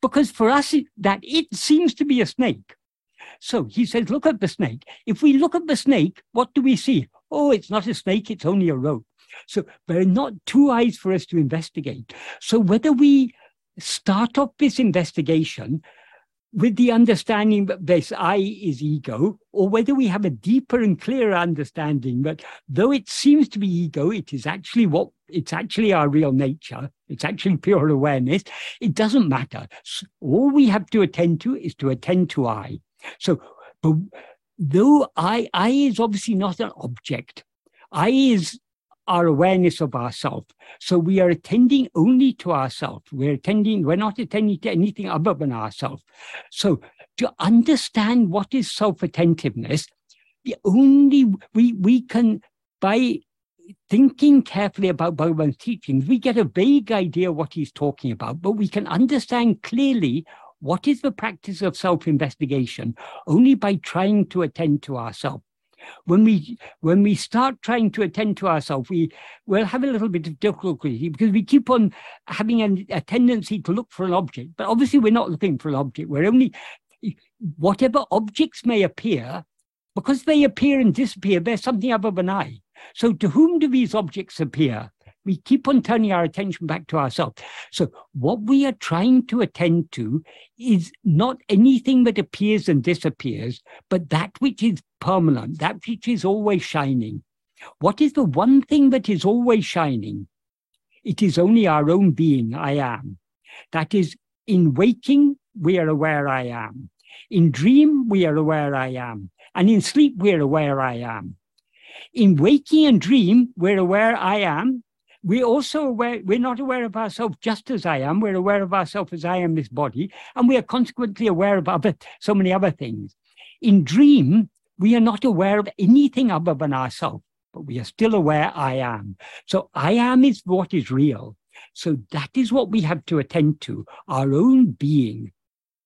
Because for us, that it seems to be a snake. So he says, look at the snake. If we look at the snake, what do we see? Oh, it's not a snake, it's only a rope. So there are not two eyes for us to investigate. So whether we start off this investigation with the understanding that this I is ego, or whether we have a deeper and clearer understanding that though it seems to be ego, it is actually what it's actually our real nature, it's actually pure awareness, it doesn't matter. All we have to attend to is to attend to I. So, but though I, I is obviously not an object, I is our awareness of ourself. So we are attending only to ourselves. We're attending, we're not attending to anything other than ourselves. So to understand what is self-attentiveness, the only we we can by thinking carefully about Bhagavan's teachings, we get a vague idea what he's talking about, but we can understand clearly what is the practice of self-investigation only by trying to attend to ourselves when we when we start trying to attend to ourselves, we will have a little bit of difficulty because we keep on having a, a tendency to look for an object. But obviously, we're not looking for an object. We're only whatever objects may appear because they appear and disappear, they're something other than I. So to whom do these objects appear? We keep on turning our attention back to ourselves. So what we are trying to attend to is not anything that appears and disappears, but that which is permanent, that which is always shining. What is the one thing that is always shining? It is only our own being, I am. That is, in waking, we are aware I am. In dream, we are aware I am. And in sleep, we're aware I am. In waking and dream, we're aware I am. We're also aware, we're not aware of ourselves just as I am. We're aware of ourselves as I am this body. And we are consequently aware of other, so many other things. In dream, we are not aware of anything other than ourselves, but we are still aware I am. So I am is what is real. So that is what we have to attend to our own being,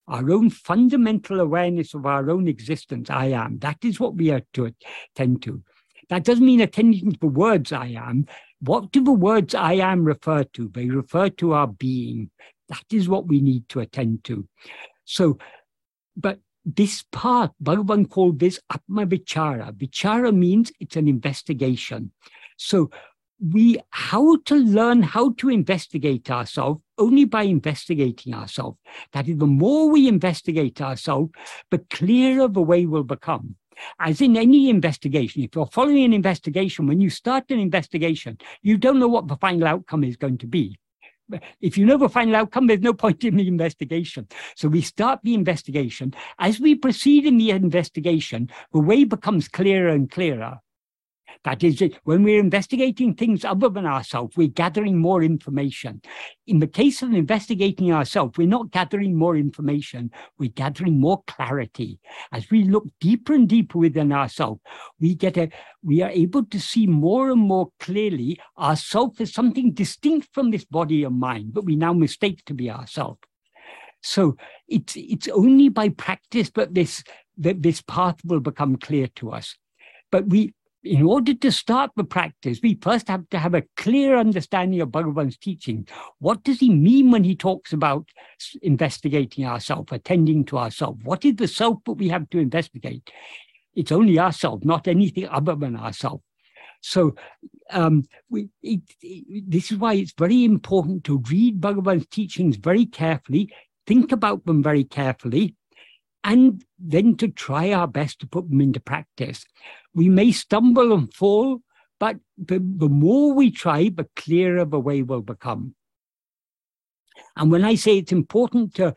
our own fundamental awareness of our own existence, I am. That is what we are to attend to. That doesn't mean attending to the words I am. What do the words I am refer to? They refer to our being. That is what we need to attend to. So, but this part, Bhagavan called this Atma Vichara. Vichara means it's an investigation. So we how to learn how to investigate ourselves only by investigating ourselves. That is, the more we investigate ourselves, the clearer the way will become. As in any investigation, if you're following an investigation, when you start an investigation, you don't know what the final outcome is going to be. If you know the final outcome, there's no point in the investigation. So we start the investigation. As we proceed in the investigation, the way becomes clearer and clearer. That is, when we're investigating things other than ourselves, we're gathering more information. In the case of investigating ourselves, we're not gathering more information, we're gathering more clarity. As we look deeper and deeper within ourselves, we get a we are able to see more and more clearly ourself as something distinct from this body and mind, but we now mistake to be ourselves. So it's it's only by practice that this that this path will become clear to us. But we in order to start the practice, we first have to have a clear understanding of Bhagavan's teaching. What does he mean when he talks about investigating ourselves, attending to ourselves? What is the self that we have to investigate? It's only ourselves, not anything other than ourselves. So um, we, it, it, this is why it's very important to read Bhagavan's teachings very carefully, think about them very carefully, and then to try our best to put them into practice. We may stumble and fall, but the, the more we try, the clearer the way will become. And when I say it's important to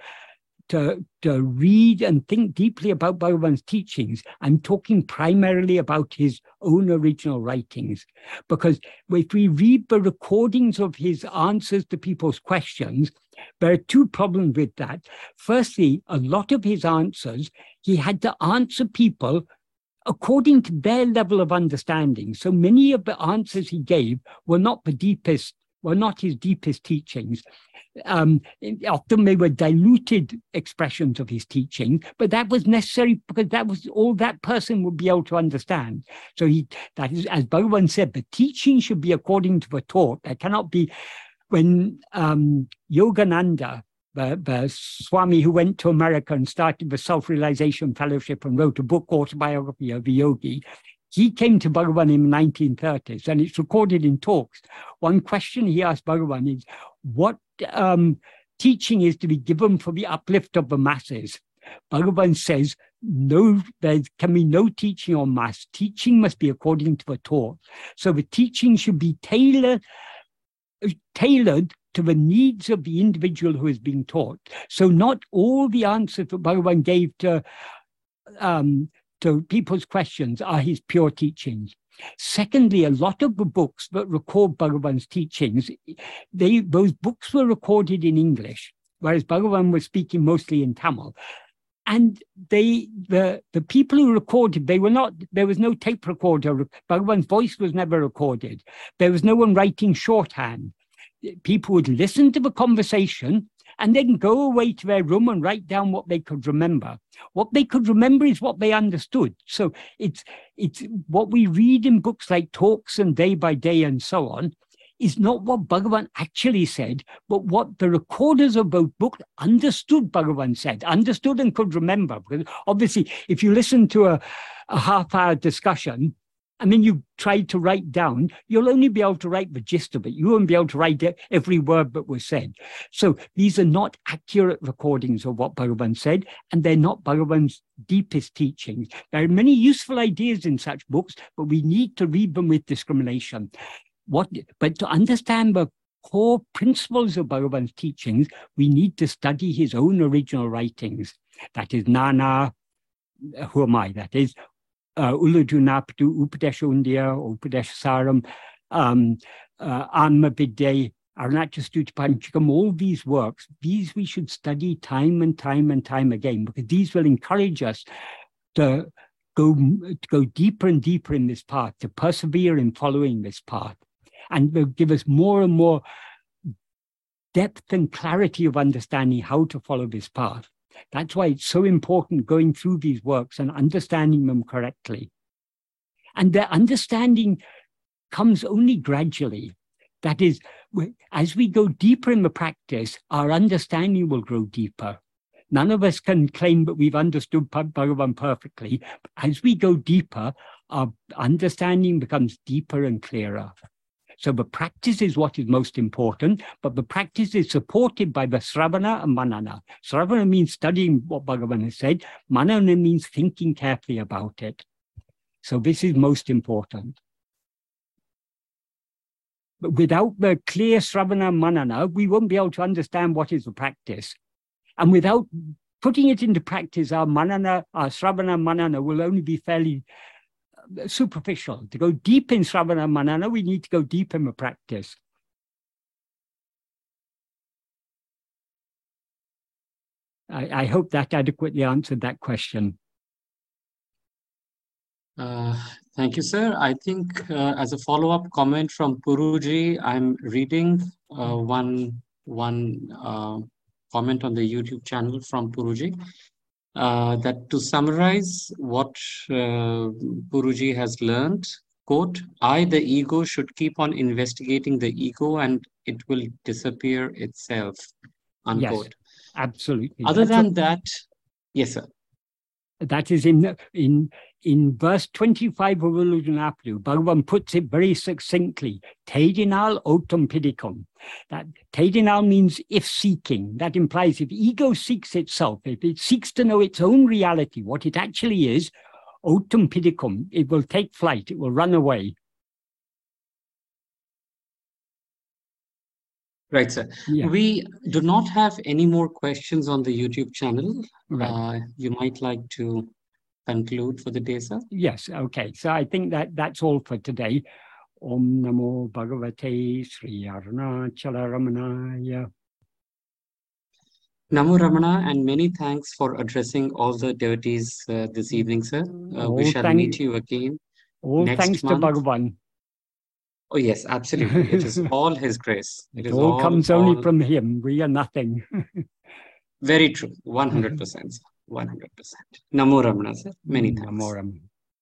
to, to read and think deeply about Bhagavan's teachings, I'm talking primarily about his own original writings. Because if we read the recordings of his answers to people's questions, there are two problems with that. Firstly, a lot of his answers, he had to answer people according to their level of understanding. So many of the answers he gave were not the deepest, were not his deepest teachings. Um, often they were diluted expressions of his teaching, but that was necessary because that was all that person would be able to understand. So he, that is, as Bhagavan said, the teaching should be according to the taught. There cannot be when um, Yogananda, the, the Swami who went to America and started the Self Realization Fellowship and wrote a book, Autobiography of a Yogi, he came to Bhagavan in the 1930s and it's recorded in talks. One question he asked Bhagavan is, What um, teaching is to be given for the uplift of the masses? Bhagavan says, no, there can be no teaching on mass. Teaching must be according to the taught. So the teaching should be tailored tailored to the needs of the individual who is being taught. So not all the answers that Bhagavan gave to, um, to people's questions are his pure teachings. Secondly, a lot of the books that record Bhagavan's teachings, they, those books were recorded in English, whereas Bhagavan was speaking mostly in Tamil and they the the people who recorded they were not there was no tape recorder. Bhagavan's voice was never recorded. There was no one writing shorthand. People would listen to the conversation and then go away to their room and write down what they could remember. What they could remember is what they understood. So it's it's what we read in books like talks and day by day and so on is not what Bhagavan actually said, but what the recorders of both books understood Bhagavan said, understood and could remember. Because obviously, if you listen to a, a half hour discussion, and then you try to write down, you'll only be able to write the gist of it. You won't be able to write every word that was said. So these are not accurate recordings of what Bhagavan said, and they're not Bhagavan's deepest teachings. There are many useful ideas in such books, but we need to read them with discrimination. What, but to understand the core principles of Bhagavan's teachings, we need to study his own original writings. That is Nana, who am I? That is uh, Ulladu Narpadu Upadeshundya, Upadeshasaram, um, uh, Anma Viddai, Arunachastuti all these works, these we should study time and time and time again, because these will encourage us to go, to go deeper and deeper in this path, to persevere in following this path, and will give us more and more depth and clarity of understanding how to follow this path. That's why it's so important going through these works and understanding them correctly. And the understanding comes only gradually. That is, as we go deeper in the practice, our understanding will grow deeper. None of us can claim that we've understood Bhagavan perfectly. As we go deeper, our understanding becomes deeper and clearer. So the practice is what is most important, but the practice is supported by the sravana and manana. Sravana means studying what Bhagavan has said. Manana means thinking carefully about it. So this is most important. But without the clear sravana manana, we won't be able to understand what is the practice. And without putting it into practice, our manana, our sravana manana will only be fairly superficial. To go deep in Sravana Manana, we need to go deep in the practice. I, I hope that adequately answered that question. Uh, thank you, sir. I think uh, as a follow-up comment from Puruji, I'm reading uh, one, one uh, comment on the YouTube channel from Puruji uh, that to summarize what uh, Puruji has learned, quote, I, the ego, should keep on investigating the ego and it will disappear itself, unquote. Yes, absolutely. Other That's than a, that, yes, sir. That is in in in verse 25 of Ulladu Narpadu, Bhagavan puts it very succinctly. Tedinal otum pidicum. That tedinal means if seeking. That implies if ego seeks itself, if it seeks to know its own reality, what it actually is, otum pidicum, it will take flight, it will run away. Right, sir. Yeah. We do not have any more questions on the YouTube channel. Right. Uh, you might like to conclude for the day, sir? Yes, okay. So I think that that's all for today. Om Namo Bhagavate Sri Arunachala Ramanaya. Namo Ramana, and many thanks for addressing all the devotees uh, this evening, sir. Uh, we shall meet you again. All thanks month. to Bhagavan. Oh, yes, absolutely. it is all His grace. It, it all, all, comes all... only from Him. We are nothing. Very true. 100%. 100%. Namo Ramana, sir. Many thanks. Namo Ramana.